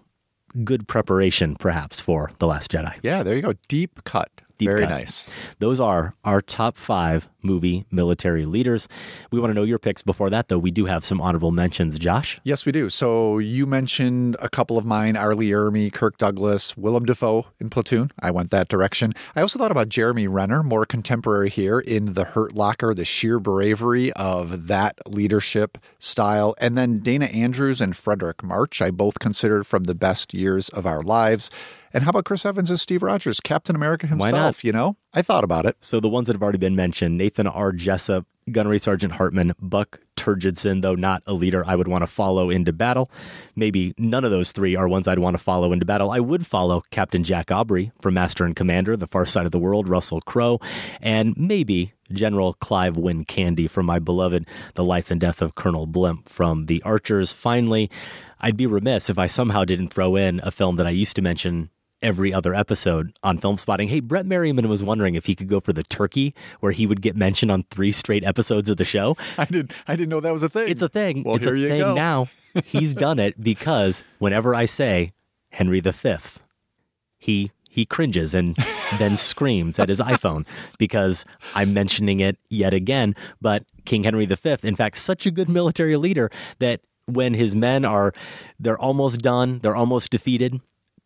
good preparation, perhaps, for The Last Jedi. Yeah, there you go. Deep cut. Deep Very cut. nice. Those are our top five movie military leaders. We want to know your picks. Before that, though, we do have some honorable mentions. Josh? Yes, we do. So you mentioned a couple of mine R. Lee Ermey, Kirk Douglas, Willem Dafoe in Platoon. I went that direction. I also thought about Jeremy Renner, more contemporary here in The Hurt Locker, the sheer bravery of that leadership style. And then Dana Andrews and Fredric March, I both considered from the best years of our lives. And how about Chris Evans as Steve Rogers, Captain America Why himself? not? You know, I thought about it. So the ones that have already been mentioned Nathan R. Jessup, Gunnery Sergeant Hartman, Buck Turgidson, though not a leader I would want to follow into battle. Maybe none of those three are ones I'd want to follow into battle. I would follow Captain Jack Aubrey from Master and Commander, The Far Side of the World, Russell Crowe, and maybe General Clive Wynne Candy from my beloved The Life and Death of Colonel Blimp from The Archers. Finally, I'd be remiss if I somehow didn't throw in a film that I used to mention every other episode on film spotting. Hey, Brett Merriman was wondering if he could go for the turkey where he would get mentioned on three straight episodes of the show. I didn't I didn't know that was a thing. It's a thing. Well, it's here a you thing go. now. He's done it because whenever I say Henry V, he he cringes and then screams at his iPhone because I'm mentioning it yet again. But King Henry V, in fact, such a good military leader that when his men are they're almost done, they're almost defeated,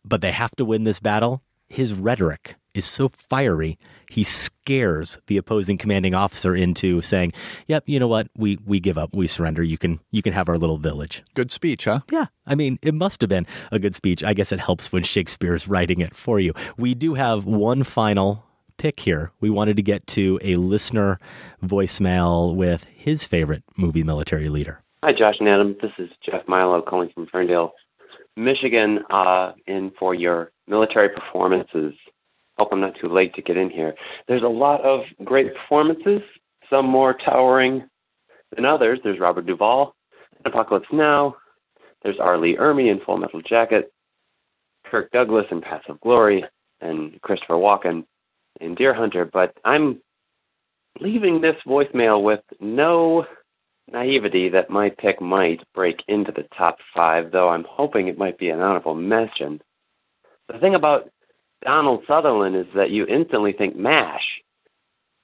but they have to win this battle, his rhetoric is so fiery, he scares the opposing commanding officer into saying, "Yep, you know what? We we give up. We surrender. You can you can have our little village." Good speech, huh? Yeah. I mean, it must have been a good speech. I guess it helps when Shakespeare's writing it for you. We do have one final pick here. We wanted to get to a listener voicemail with his favorite movie military leader. Hi, Josh and Adam. This is Jeff Milo calling from Ferndale, Michigan, uh, in for your military performances Hope I'm not too late to get in here. There's a lot of great performances, some more towering than others. There's Robert Duvall in Apocalypse Now. There's R. Lee Ermey in Full Metal Jacket. Kirk Douglas in Paths of Glory, and Christopher Walken in Deer Hunter. But I'm leaving this voicemail with no naivety that my pick might break into the top five, though I'm hoping it might be an honorable mention. The thing about Donald Sutherland is that you instantly think MASH,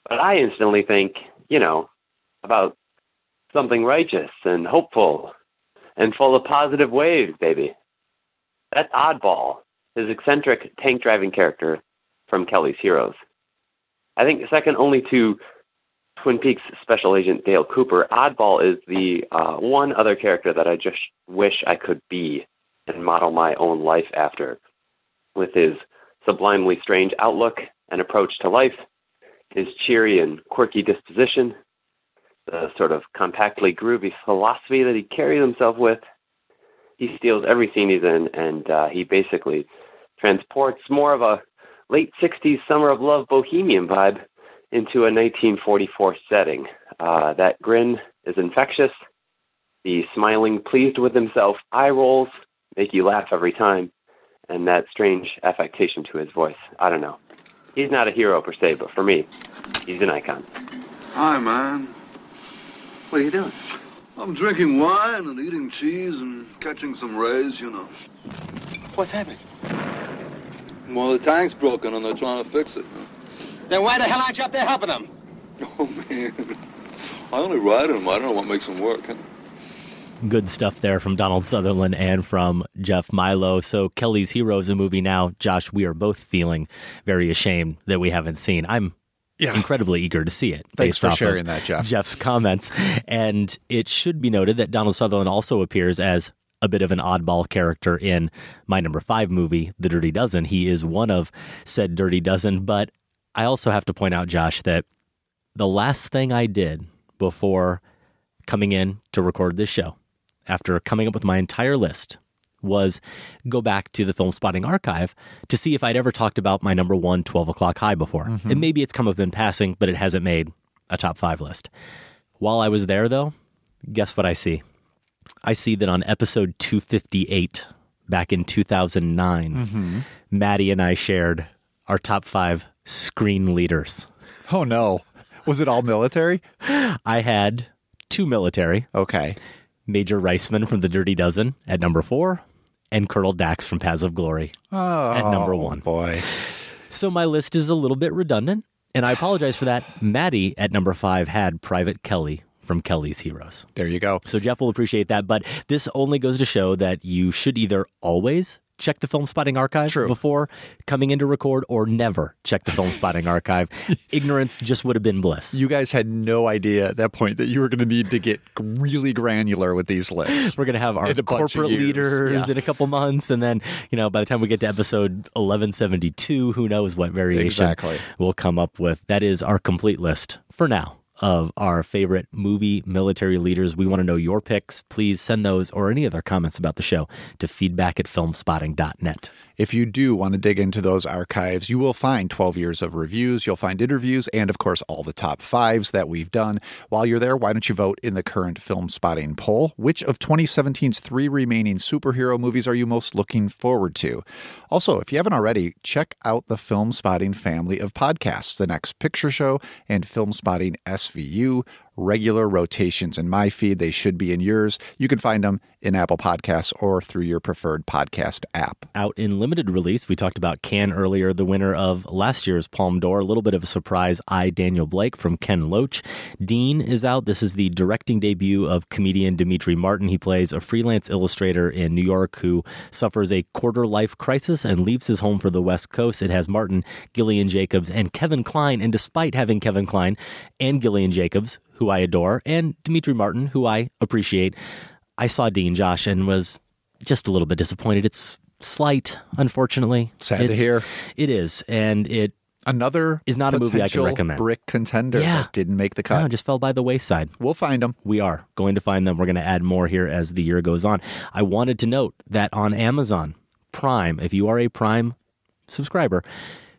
but I instantly think, you know, about something righteous and hopeful and full of positive waves, baby. That's Oddball, his eccentric tank driving character from Kelly's Heroes. I think second only to Twin Peaks Special Agent Dale Cooper, Oddball is the uh, one other character that I just wish I could be and model my own life after. With his sublimely strange outlook and approach to life, his cheery and quirky disposition, the sort of compactly groovy philosophy that he carries himself with, he steals every scene he's in, and uh, he basically transports more of a late 60s summer of love bohemian vibe into a 1944 setting. Uh, that grin is infectious. The smiling, pleased with himself eye rolls make you laugh every time, and that strange affectation to his voice. I don't know. He's not a hero per se, but for me, he's an icon. Hi, man. What are you doing? I'm drinking wine and eating cheese and catching some rays, you know. What's happening? Well, the tank's broken and they're trying to fix it. Then why the hell aren't you up there helping them? Oh, man. I only ride them. I don't know what makes them work. Good stuff there from Donald Sutherland and from Jeff Milo. So Kelly's Heroes, a movie now. Josh, we are both feeling very ashamed that we haven't seen. I'm Yeah. incredibly eager to see it. Thanks for sharing that, Jeff. Jeff's comments. And it should be noted that Donald Sutherland also appears as a bit of an oddball character in my number five movie, The Dirty Dozen. He is one of said Dirty Dozen. But I also have to point out, Josh, that the last thing I did before coming in to record this show, after coming up with my entire list, was go back to the Film Spotting archive to see if I'd ever talked about my number one 12 o'clock high before. Mhm. And maybe it's come up in passing, but it hasn't made a top five list. While I was there, though, guess what I see? I see that on episode 258, back in 2009, Mhm. Matty and I shared our top five screen leaders. Oh, no. Was it all military? I had two military. Okay. Major Reisman from The Dirty Dozen at number four, and Colonel Dax from Paths of Glory Oh, at number one. boy. So my list is a little bit redundant, and I apologize for that. Matty at number five had Private Kelly from Kelly's Heroes. There you go. So Jeff will appreciate that, but this only goes to show that you should either always check the film spotting archive before coming in to record or never check the film spotting archive. Ignorance just would have been bliss. You guys had no idea at that point that you were going to need to get really granular with these lists. We're going to have our a bunch of corporate leaders Yeah. in a couple months. And then, you know, by the time we get to episode 1172, who knows what variation Exactly. we'll come up with. That is our complete list for now of our favorite movie military leaders. We want to know your picks. Please send those or any other comments about the show to feedback at filmspotting.net. If you do want to dig into those archives, you will find 12 years of reviews. You'll find interviews and, of course, all the top fives that we've done. While you're there, why don't you vote in the current film spotting poll? Which of 2017's three remaining superhero movies are you most looking forward to? Also, if you haven't already, check out the Film Spotting family of podcasts The Next Picture Show and Film Spotting SVU. Regular rotations in my feed. They should be in yours. You can find them in Apple Podcasts or through your preferred podcast app. out in limited release. We talked about Cannes earlier, the winner of last year's Palme d'Or. A little bit of a surprise. I, Daniel Blake from Ken Loach. Dean is out. This is the directing debut of comedian Demetri Martin. He plays a freelance illustrator in New York who suffers a quarter life crisis and leaves his home for the West Coast. It has Martin, Gillian Jacobs, and Kevin Kline. And despite having Kevin Kline and Gillian Jacobs, who I adore, and Demetri Martin, who I appreciate, I saw Dean Josh and was just a little bit disappointed. It's slight, unfortunately. Sad to It's- hear. It is, and it Another is not a movie I can recommend. brick contender Yeah. that didn't make the cut. No, just fell by the wayside. We'll find them. We are going to find them. We're going to add more here as the year goes on. I wanted to note that on Amazon Prime, if you are a Prime subscriber,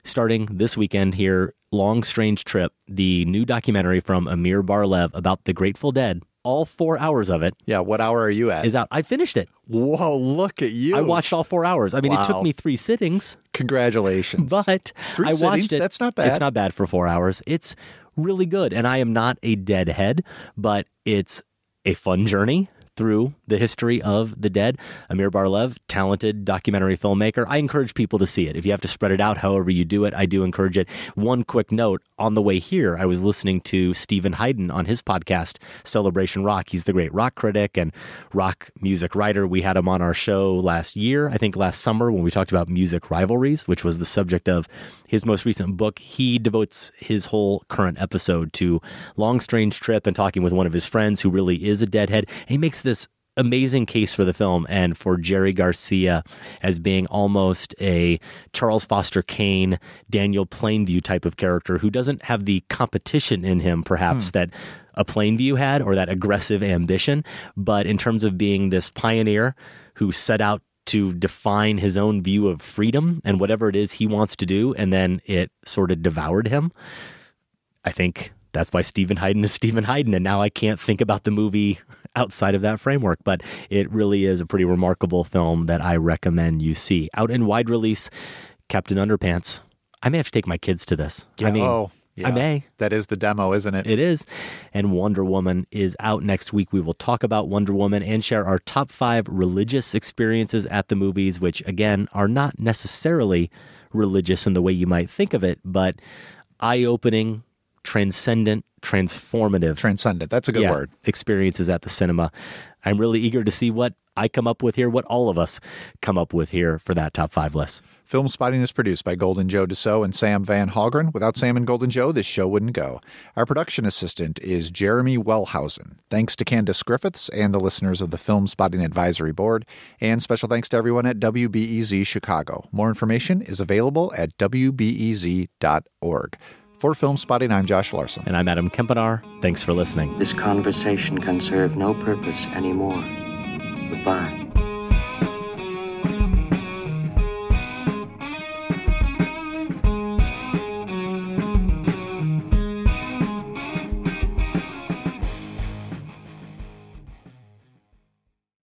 starting this weekend here, Long Strange Trip, the new documentary from Amir Bar-Lev about the Grateful Dead. All four hours of it. Yeah, what hour are you at? Is out. I finished it. Whoa, look at you. I watched all four hours. I mean, it took me three sittings. Congratulations. But Three I watched sittings? it. That's not bad. It's not bad for four hours. It's really good. And I am not a deadhead, but it's a fun journey through the history of the dead. Amir Bar-Lev, talented documentary filmmaker. I encourage people to see it. If you have to spread it out, however you do it, I do encourage it. One quick note on the way here, I was listening to Steven Hyden on his podcast, Celebration Rock. He's the great rock critic and rock music writer. We had him on our show last year, I think last summer, when we talked about music rivalries, which was the subject of his most recent book. He devotes his whole current episode to Long Strange Trip and talking with one of his friends who really is a deadhead. And he makes this amazing case for the film and for Jerry Garcia as being almost a Charles Foster Kane, Daniel Plainview type of character who doesn't have the competition in him, perhaps, hmm. that a Plainview had or that aggressive ambition. But in terms of being this pioneer who set out to define his own view of freedom and whatever it is he wants to do, and then it sort of devoured him. I think that's why Steven Hyden is Steven Hyden. And now I can't think about the movie outside of that framework. But it really is a pretty remarkable film that I recommend you see. Out in wide release, Captain Underpants. I may have to take my kids to this. I mean, oh, I may. That is the demo, isn't it? It is. And Wonder Woman is out next week. We will talk about Wonder Woman and share our top five religious experiences at the movies, which, again, are not necessarily religious in the way you might think of it, but eye opening, transcendent, transformative. Transcendent. That's a good yeah, word. Experiences at the cinema. I'm really eager to see what I come up with here, what all of us come up with here for that top five list. Film Spotting is produced by Golden Joe Dieso and Sam Van Hallgren. Without Sam and Golden Joe, this show wouldn't go. Our production assistant is Jeremy Wellhausen. Thanks to Candace Griffiths and the listeners of the Film Spotting Advisory Board. And special thanks to everyone at WBEZ Chicago. More information is available at WBEZ.org. For Film Spotting, I'm Josh Larsen. And I'm Adam Kempenaar. Thanks for listening. This conversation can serve no purpose anymore. Goodbye.